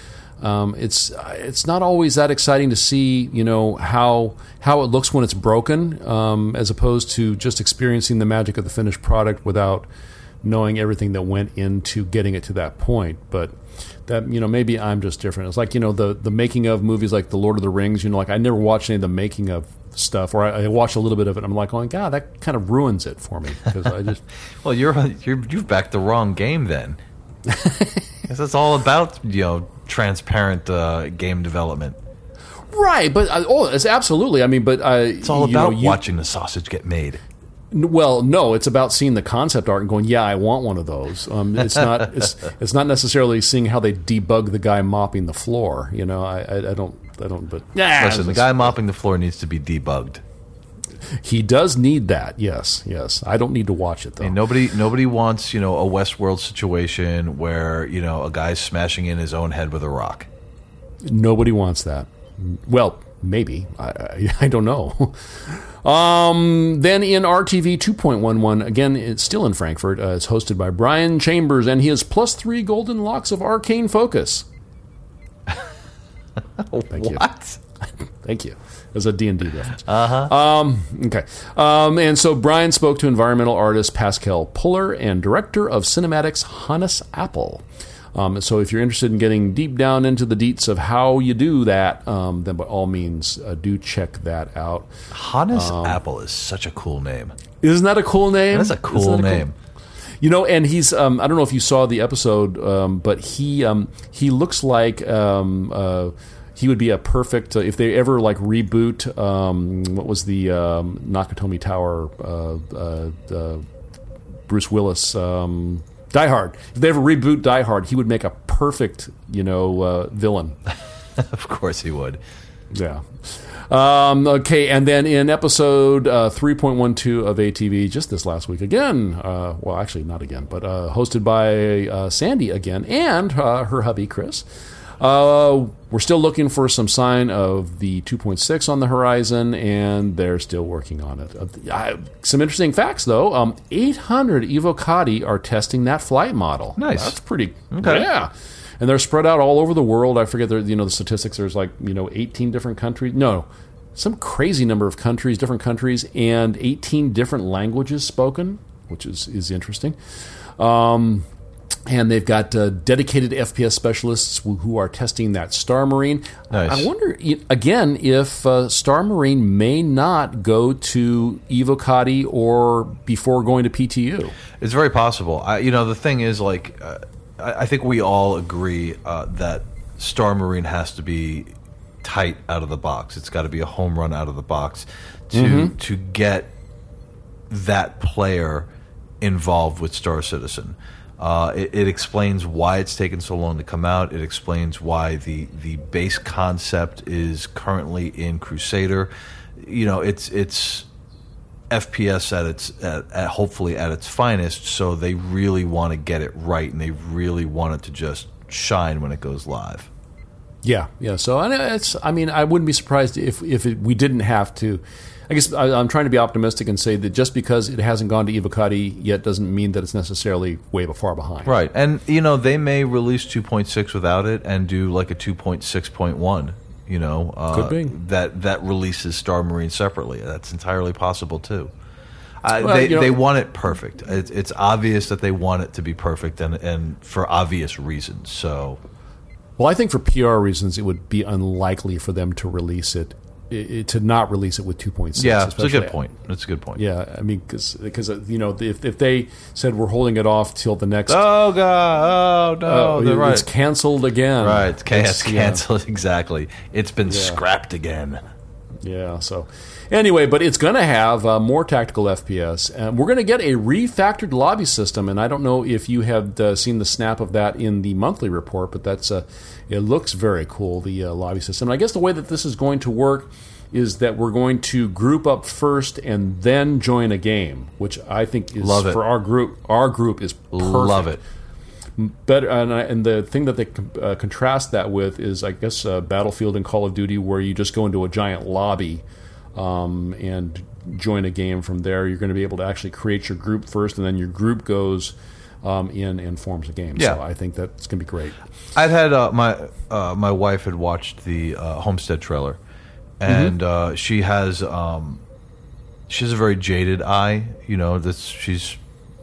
um, it's it's not always that exciting to see you know how how it looks when it's broken, um, as opposed to just experiencing the magic of the finished product without knowing everything that went into getting it to that point. But that you know maybe I'm just different. It's like you know the the making of movies like The Lord of the Rings. You know, like I never watched any of the making of stuff, or I, I watched a little bit of it. I'm like, going, God, that kind of ruins it for me because I just [LAUGHS] Well, you're, you're you've backed the wrong game then. [LAUGHS] it's all about you know transparent uh, game development. right. But uh, oh, it's absolutely. I mean, but uh, It's all you know, about you- watching the sausage get made. Well, no, it's about seeing the concept art and going, "Yeah, I want one of those." Um, it's not. [LAUGHS] It's, it's not necessarily seeing how they debug the guy mopping the floor. You know, I, I, I don't. I don't. But yeah, Listen, the guy mopping the floor needs to be debugged. he does need that. Yes, yes. I don't need to watch it though. And nobody nobody wants you know a Westworld situation where you know a guy's smashing in his own head with a rock. Nobody wants that. Well, maybe. I, I, [LAUGHS] I don't know. Um, then in RTV 2.11, again, it's still in Frankfurt, uh, it's hosted by Brian Chambers, and he has plus three golden locks of arcane focus. [LAUGHS] Thank you. [LAUGHS] Thank you. As a D&D reference. Uh-huh. Um, okay. Um, and so Brian spoke to environmental artist Pascal Puller and director of cinematics Hannes Appell. Um, so if you're interested in getting deep down into the deets of how you do that, um, then by all means, uh, do check that out. Hannes Appell is such a cool name. Isn't that a cool name? That's a cool that name. You know, and he's um, I don't know if you saw the episode, um, but he um, he looks like um, uh, he would be a perfect uh, if they ever like reboot. Um, what was the um, Nakatomi Tower? Uh, uh, uh, Bruce Willis. Die Hard. If they ever reboot Die Hard, he would make a perfect, you know, uh, villain. [LAUGHS] of course he would. Yeah. Um, okay, and then in episode uh, 3.12 of ATV, just this last week again, uh, well, actually, not again, but uh, hosted by uh, Sandy again and uh, her hubby, Chris. Uh, we're still looking for some sign of the 2.6 on the horizon, and they're still working on it. Uh, I- some interesting facts, though. Um, 800 Evocati are testing that flight model. Nice. That's pretty. Okay. Yeah and they're spread out all over the world. I forget the you know the statistics. There's like you know 18 different countries. No, some crazy number of countries, different countries, and 18 different languages spoken, which is is interesting. Um, and they've got uh, dedicated FPS specialists who, who are testing that Star Marine. Nice. I wonder again if uh, Star Marine may not go to Evocati or before going to PTU. It's very possible. I, you know, the thing is, like, uh, I, I think we all agree uh, that Star Marine has to be tight out of the box. It's got to be a home run out of the box to to get that player involved with Star Citizen. Uh, it, it explains why it's taken so long to come out. It explains why the the base concept is currently in Crusader. You know, it's it's FPS at its at, at hopefully at its finest. So they really want to get it right, and they really want it to just shine when it goes live. Yeah, yeah. So and it's. I mean, I wouldn't be surprised if if it, we didn't have to. I guess I, I'm trying to be optimistic and say that just because it hasn't gone to Evocati yet doesn't mean that it's necessarily way far behind. Right, and you know they may release 2.6 without it and do like a 2.6.1. You know, uh, Could be. that that releases Star Marine separately. That's entirely possible too. Uh, Well, they you know- they want it perfect. It's, it's obvious that they want it to be perfect, and and for obvious reasons. So Well, I think for PR reasons, it would be unlikely for them to release it, i i- to not release it with 2.6. yeah, it's a good point. It's a good point. Yeah, I mean, because you know, if if they said we're holding it off till the next, Oh god! Oh no! uh, they're right. it's canceled again. Right, it's, It's- it's yeah. canceled. [LAUGHS] Exactly. It's been scrapped again. Yeah. So, anyway, but it's going to have uh, more tactical FPS, and we're going to get a refactored lobby system. And I don't know if you have uh, seen the snap of that in the monthly report, but that's uh, it looks very cool. The uh, lobby system. And I guess the way that this is going to work is that we're going to group up first and then join a game, which I think is Love it. for our group. Our group is perfect Love it. better and, I, and the thing that they uh, contrast that with is i guess uh, battlefield and call of duty where you just go into a giant lobby um, and join a game from there you're going to be able to actually create your group first and then your group goes um, in and forms a game Yeah. so i think that's going to be great I'd had uh, my uh, my wife had watched the uh, Homestead trailer, and uh, she has um, she has a very jaded eye. You know, that's she's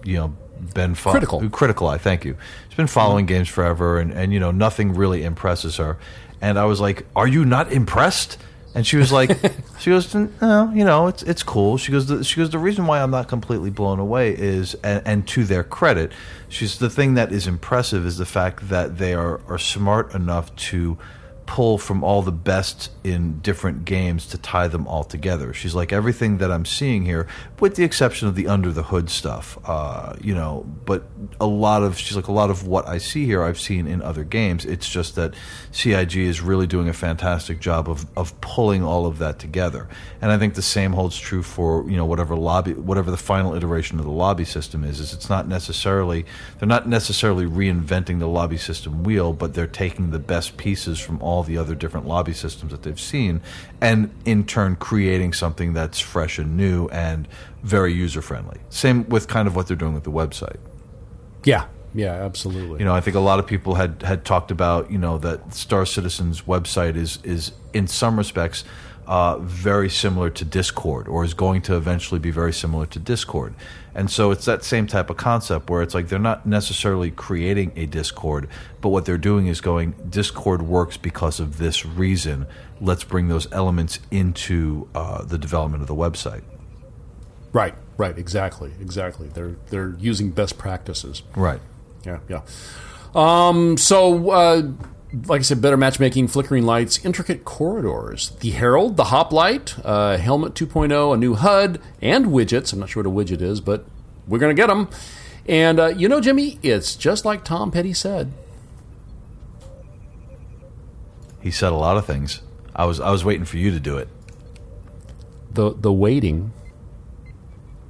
you know been fo- Critical. critical eye. Thank you. She's been following games forever, and and you know nothing really impresses her. And I was like, "Are you not impressed?" And she was like, [LAUGHS] "She goes, no, you know, it's it's cool." She goes, the, "She goes, the reason why I'm not completely blown away is, and, and to their credit, she's the thing that is impressive is the fact that they are are smart enough to." Pull from all the best in different games to tie them all together. She's like everything that I'm seeing here, with the exception of the under the hood stuff, uh, you know. But a lot of she's like a lot of what I see here, I've seen in other games. It's just that CIG is really doing a fantastic job of of pulling all of that together. And I think the same holds true for you know whatever lobby, whatever the final iteration of the lobby system is. Is it's not necessarily they're not necessarily reinventing the lobby system wheel, but they're taking the best pieces from all the other different lobby systems that they've seen, and in turn creating something that's fresh and new and very user friendly. Same with kind of what they're doing with the website. yeah yeah absolutely You know, I think a lot of people had had talked about you know that Star Citizen's website is is in some respects uh, very similar to Discord, or is going to eventually be very similar to Discord. And so it's that same type of concept where it's like they're not necessarily creating a Discord, but what they're doing is going Discord works because of this reason. Let's bring those elements into uh, the development of the website. right right exactly exactly they're they're using best practices Right. Yeah, yeah. Um, so, uh, like I said, better matchmaking, flickering lights, intricate corridors, the Herald, the Hoplite, uh, Helmet 2.0, a new HUD, and widgets. I'm not sure what a widget is, but we're going to get them. And uh, you know, Jimmy, it's just like Tom Petty said. He said a lot of things. I was I was waiting for you to do it. The the waiting,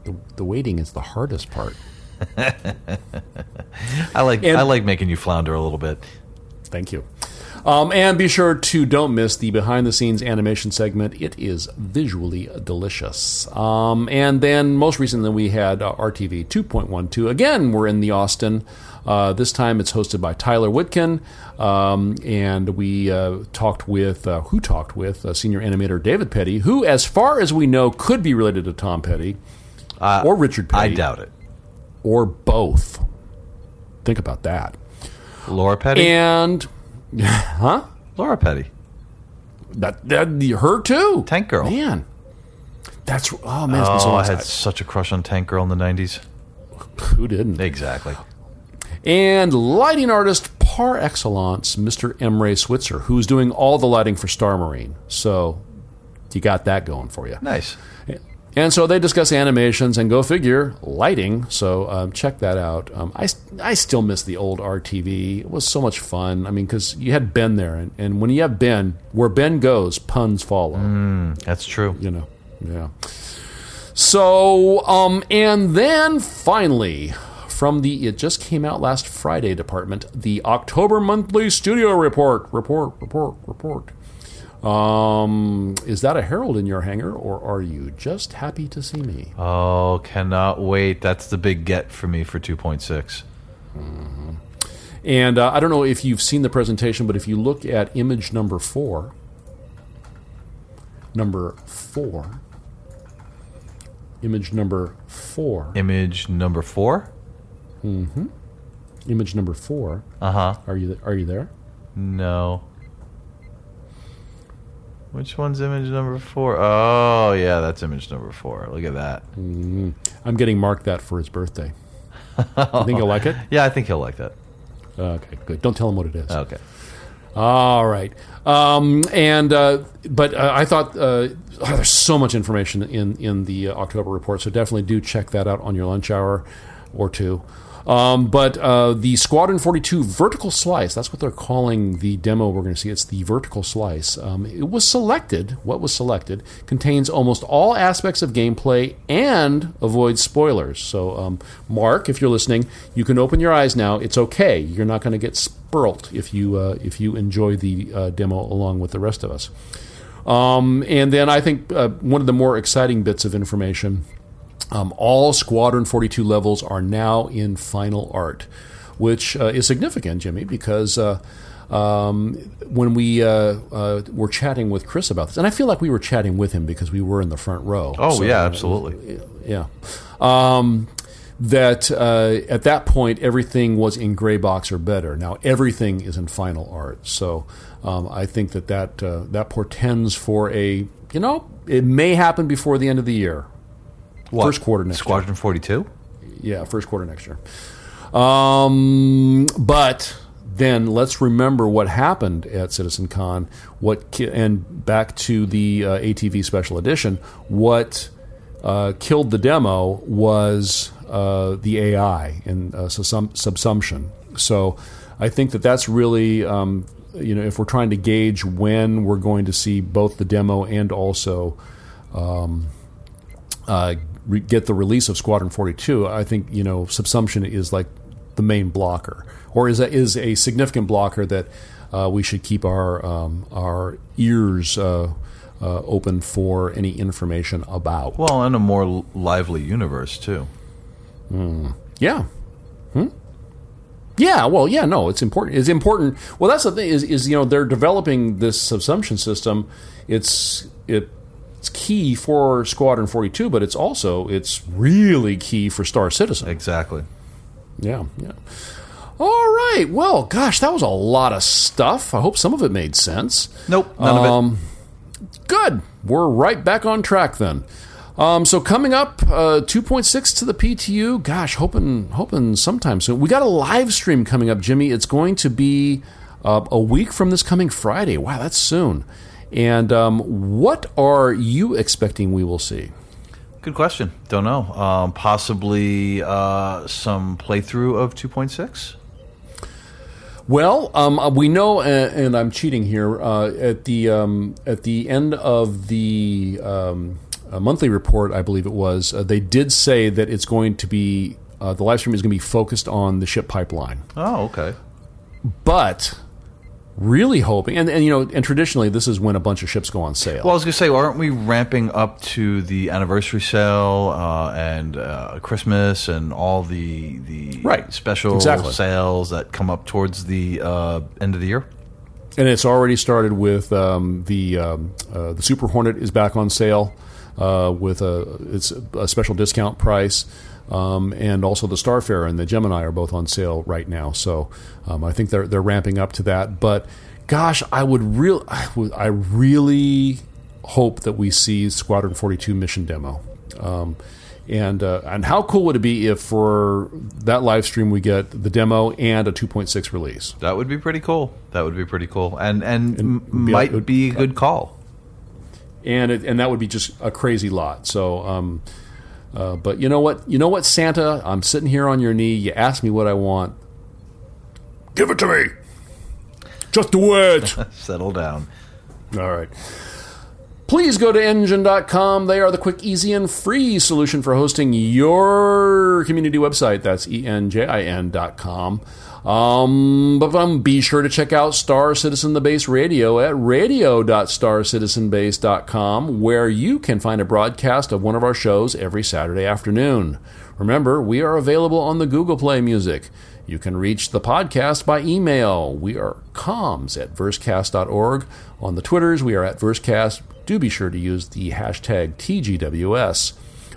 the, the waiting is the hardest part. [LAUGHS] I like And- I like making you flounder a little bit. Thank you. Um, and be sure to don't miss the behind the scenes animation segment. It is visually delicious. Um, and then most recently we had uh, RTV 2.12. Again, we're in the Austin. Uh, this time it's hosted by Tyler Witkin. Um, and we uh, talked with, uh, who talked with uh, senior animator David Petty, who, as far as we know, could be related to Tom Petty or Richard Petty. I doubt it. Or both. Think about that. Laura Petty. And, [LAUGHS] huh? Laura Petty. That, that her too. Tank Girl. Man, that's oh man. It's been so Oh, long I had since such a crush on Tank Girl in the '90s. [LAUGHS] Who didn't? Exactly. And lighting artist par excellence, Mr. Emre Switzer, who's doing all the lighting for Star Marine. So you got that going for you. Nice. And so they discuss animations and go figure lighting. So um, check that out. Um, I, I still miss the old RTV. It was so much fun. I mean, because you had Ben there, and, and when you have Ben, where Ben goes, puns follow. That's true. you know yeah so um and then finally from the it just came out last friday department the october monthly studio report report report report um is that a herald in your hangar or are you just happy to see me Oh, cannot wait. That's the big get for me for 2.6. and uh, i don't know if you've seen the presentation but if you look at image number four number four image number four Image number four. mm-hmm. image number four Uh huh. Are you are you there? No. Which one's image number four? Oh, yeah, that's image number four. Look at that. I'm getting Mark that for his birthday. You think he'll like it? [LAUGHS] Yeah, I think he'll like that. Okay, good. Don't tell him what it is. Okay. All right. Um, and uh, but uh, I thought uh, oh, there's so much information in in the uh, October report, so definitely do check that out on your lunch hour or two. Um, but uh, the Squadron 42 vertical slice, that's what they're calling the demo we're going to see. It's the vertical slice. Um, it was selected, what was selected, contains almost all aspects of gameplay and avoids spoilers. So, um, Mark, if you're listening, you can open your eyes now. It's okay. You're not going to get spurled if you, uh, if you enjoy the uh, demo along with the rest of us. Um, and then I think uh, one of the more exciting bits of information um, all Squadron 42 levels are now in final art, which uh, is significant, Jimmy, because uh, um, when we uh, uh were chatting with Chris about this, and I feel like we were chatting with him because we were in the front row. Oh, so, yeah, absolutely. Yeah. Um, that uh, at that point everything was in gray box or better. Now everything is in final art. So um, I think that that uh, that portends for a you know it may happen before the end of the year. What? First quarter next Squadron year. 42? Yeah, first quarter next year. Um, but then let's remember what happened at CitizenCon. What and back to the uh, ATV Special Edition. What uh, killed the demo was uh, the AI and uh, subsum- subsumption. So I think that that's really um, you know if we're trying to gauge when we're going to see both the demo and also um, uh, re- get the release of Squadron 42, I think you know subsumption is like the main blocker, or is a, is a significant blocker that uh, we should keep our um, our ears uh, uh, open for any information about. Well, and a more lively universe too. Mm. Yeah. Hmm? Yeah, well, yeah, no, it's important. It's important. Well, that's the thing is, is you know they're developing this subsumption system. It's it it's key for Squadron 42, but it's also it's really key for Star Citizen. Exactly. Yeah, yeah. All right. Well, gosh, that was a lot of stuff. I hope some of it made sense. Nope, none um, of it. Good. We're right back on track then. Um, so coming up, uh, 2.6 to the PTU. Gosh, hoping hoping sometime soon. We got a live stream coming up, Jimmy. It's going to be uh, a week from this coming Friday. Wow, that's soon. And um, what are you expecting we will see? Good question. Don't know. Um, possibly uh, some playthrough of 2.6. Well, um, we know, and, I'm cheating here. Uh, at the um, at the end of the um, monthly report, I believe it was, uh, they did say that it's going to be uh, the live stream is going to be focused on the ship pipeline. Oh, okay. But really hoping, and, and you know, and traditionally this is when a bunch of ships go on sale. Well, I was going to say, aren't we ramping up to the anniversary sale uh, and uh, Christmas and all the the right. special exactly. sales that come up towards the uh, end of the year? And it's already started with um, the um, uh, the Super Hornet is back on sale uh, with a it's a special discount price. Um, and also the Starfarer and the Gemini are both on sale right now. So um, I think they're they're ramping up to that. But gosh, I would real I, would, I really hope that we see Squadron 42 mission demo. Um, and uh, and how cool would it be if for that live stream we get the demo and a 2.6 release? That would be pretty cool. That would be pretty cool, and and, and might be a, be a good call. And it, and that would be just a crazy lot. So um, uh, but you know what? You know what, Santa? I'm sitting here on your knee. You ask me what I want. Give it to me. Just do it. [LAUGHS] Settle down. All right. Please go to enjin.com. They are the quick, easy, and free solution for hosting your community website. That's E-N-J-I-N.com. Um, but um, be sure to check out Star Citizen the Base Radio at radio.starcitizenbase.com, where you can find a broadcast of one of our shows every Saturday afternoon. Remember, we are available on the Google Play Music. You can reach the podcast by email. We are comms at versecast.org. On the Twitters, we are at versecast. Do be sure to use the hashtag TGWS.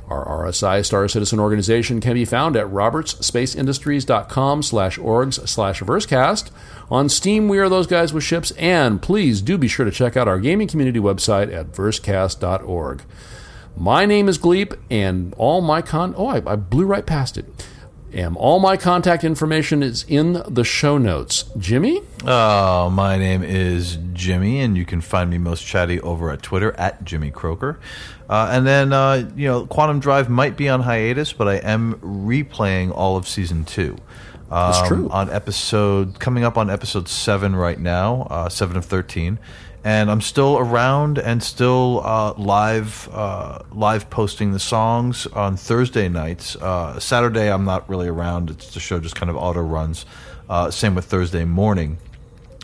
Our RSI Star Citizen organization can be found at robertsspaceindustries.com slash orgs slash versecast. On Steam, we are those guys with ships, and please do be sure to check out our gaming community website at versecast.org. My name is Gleep, and all my con... Oh, I, I blew right past it. And all my contact information is in the show notes. Jimmy? Uh, my name is Jimmy, and you can find me most chatty over at Twitter at Jimmy Croker. Uh, and then, uh, you know, Quantum Drive might be on hiatus, but I am replaying all of season two. Um, That's true. On episode, coming up on episode seven right now, uh, seven of 13. And I'm still around and still uh, live, uh, live posting the songs on Thursday nights. Uh, Saturday, I'm not really around. It's the show just kind of auto runs. Uh, same with Thursday morning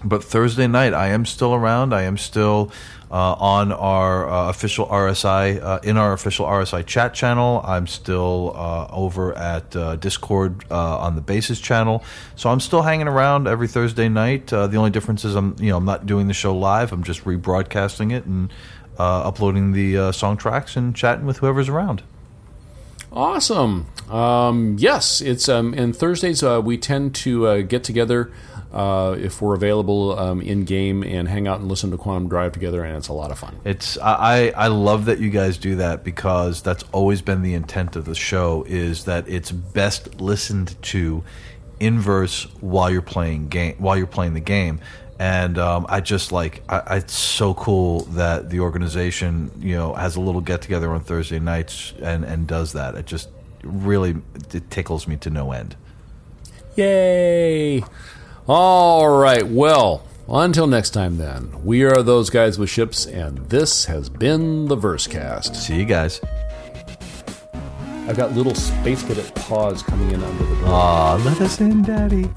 but Thursday night, I am still around. I am still uh, on our uh, official RSI uh, in our official RSI chat channel. I'm still uh, over at uh, Discord uh, on the Basis channel. So I'm still hanging around every Thursday night. The only difference is I'm you know I'm not doing the show live. I'm just rebroadcasting it and uploading the song tracks and chatting with whoever's around. Awesome. Um, yes, it's um, and Thursdays we tend to get together uh, if we're available um, in game and hang out and listen to Quantum Drive together, and it's a lot of fun. It's I, I I love that you guys do that because that's always been the intent of the show is that it's best listened to in verse while you're playing game while you're playing the game. And um, I just like I, I, it's so cool that the organization you know has a little get together on Thursday nights and and does that. It just really it tickles me to no end. Yay! All right. Well, until next time, then, we are those guys with ships, and this has been the Versecast. See you guys. I've got little space cadet paws coming in under the door. Aw, let us in, Daddy.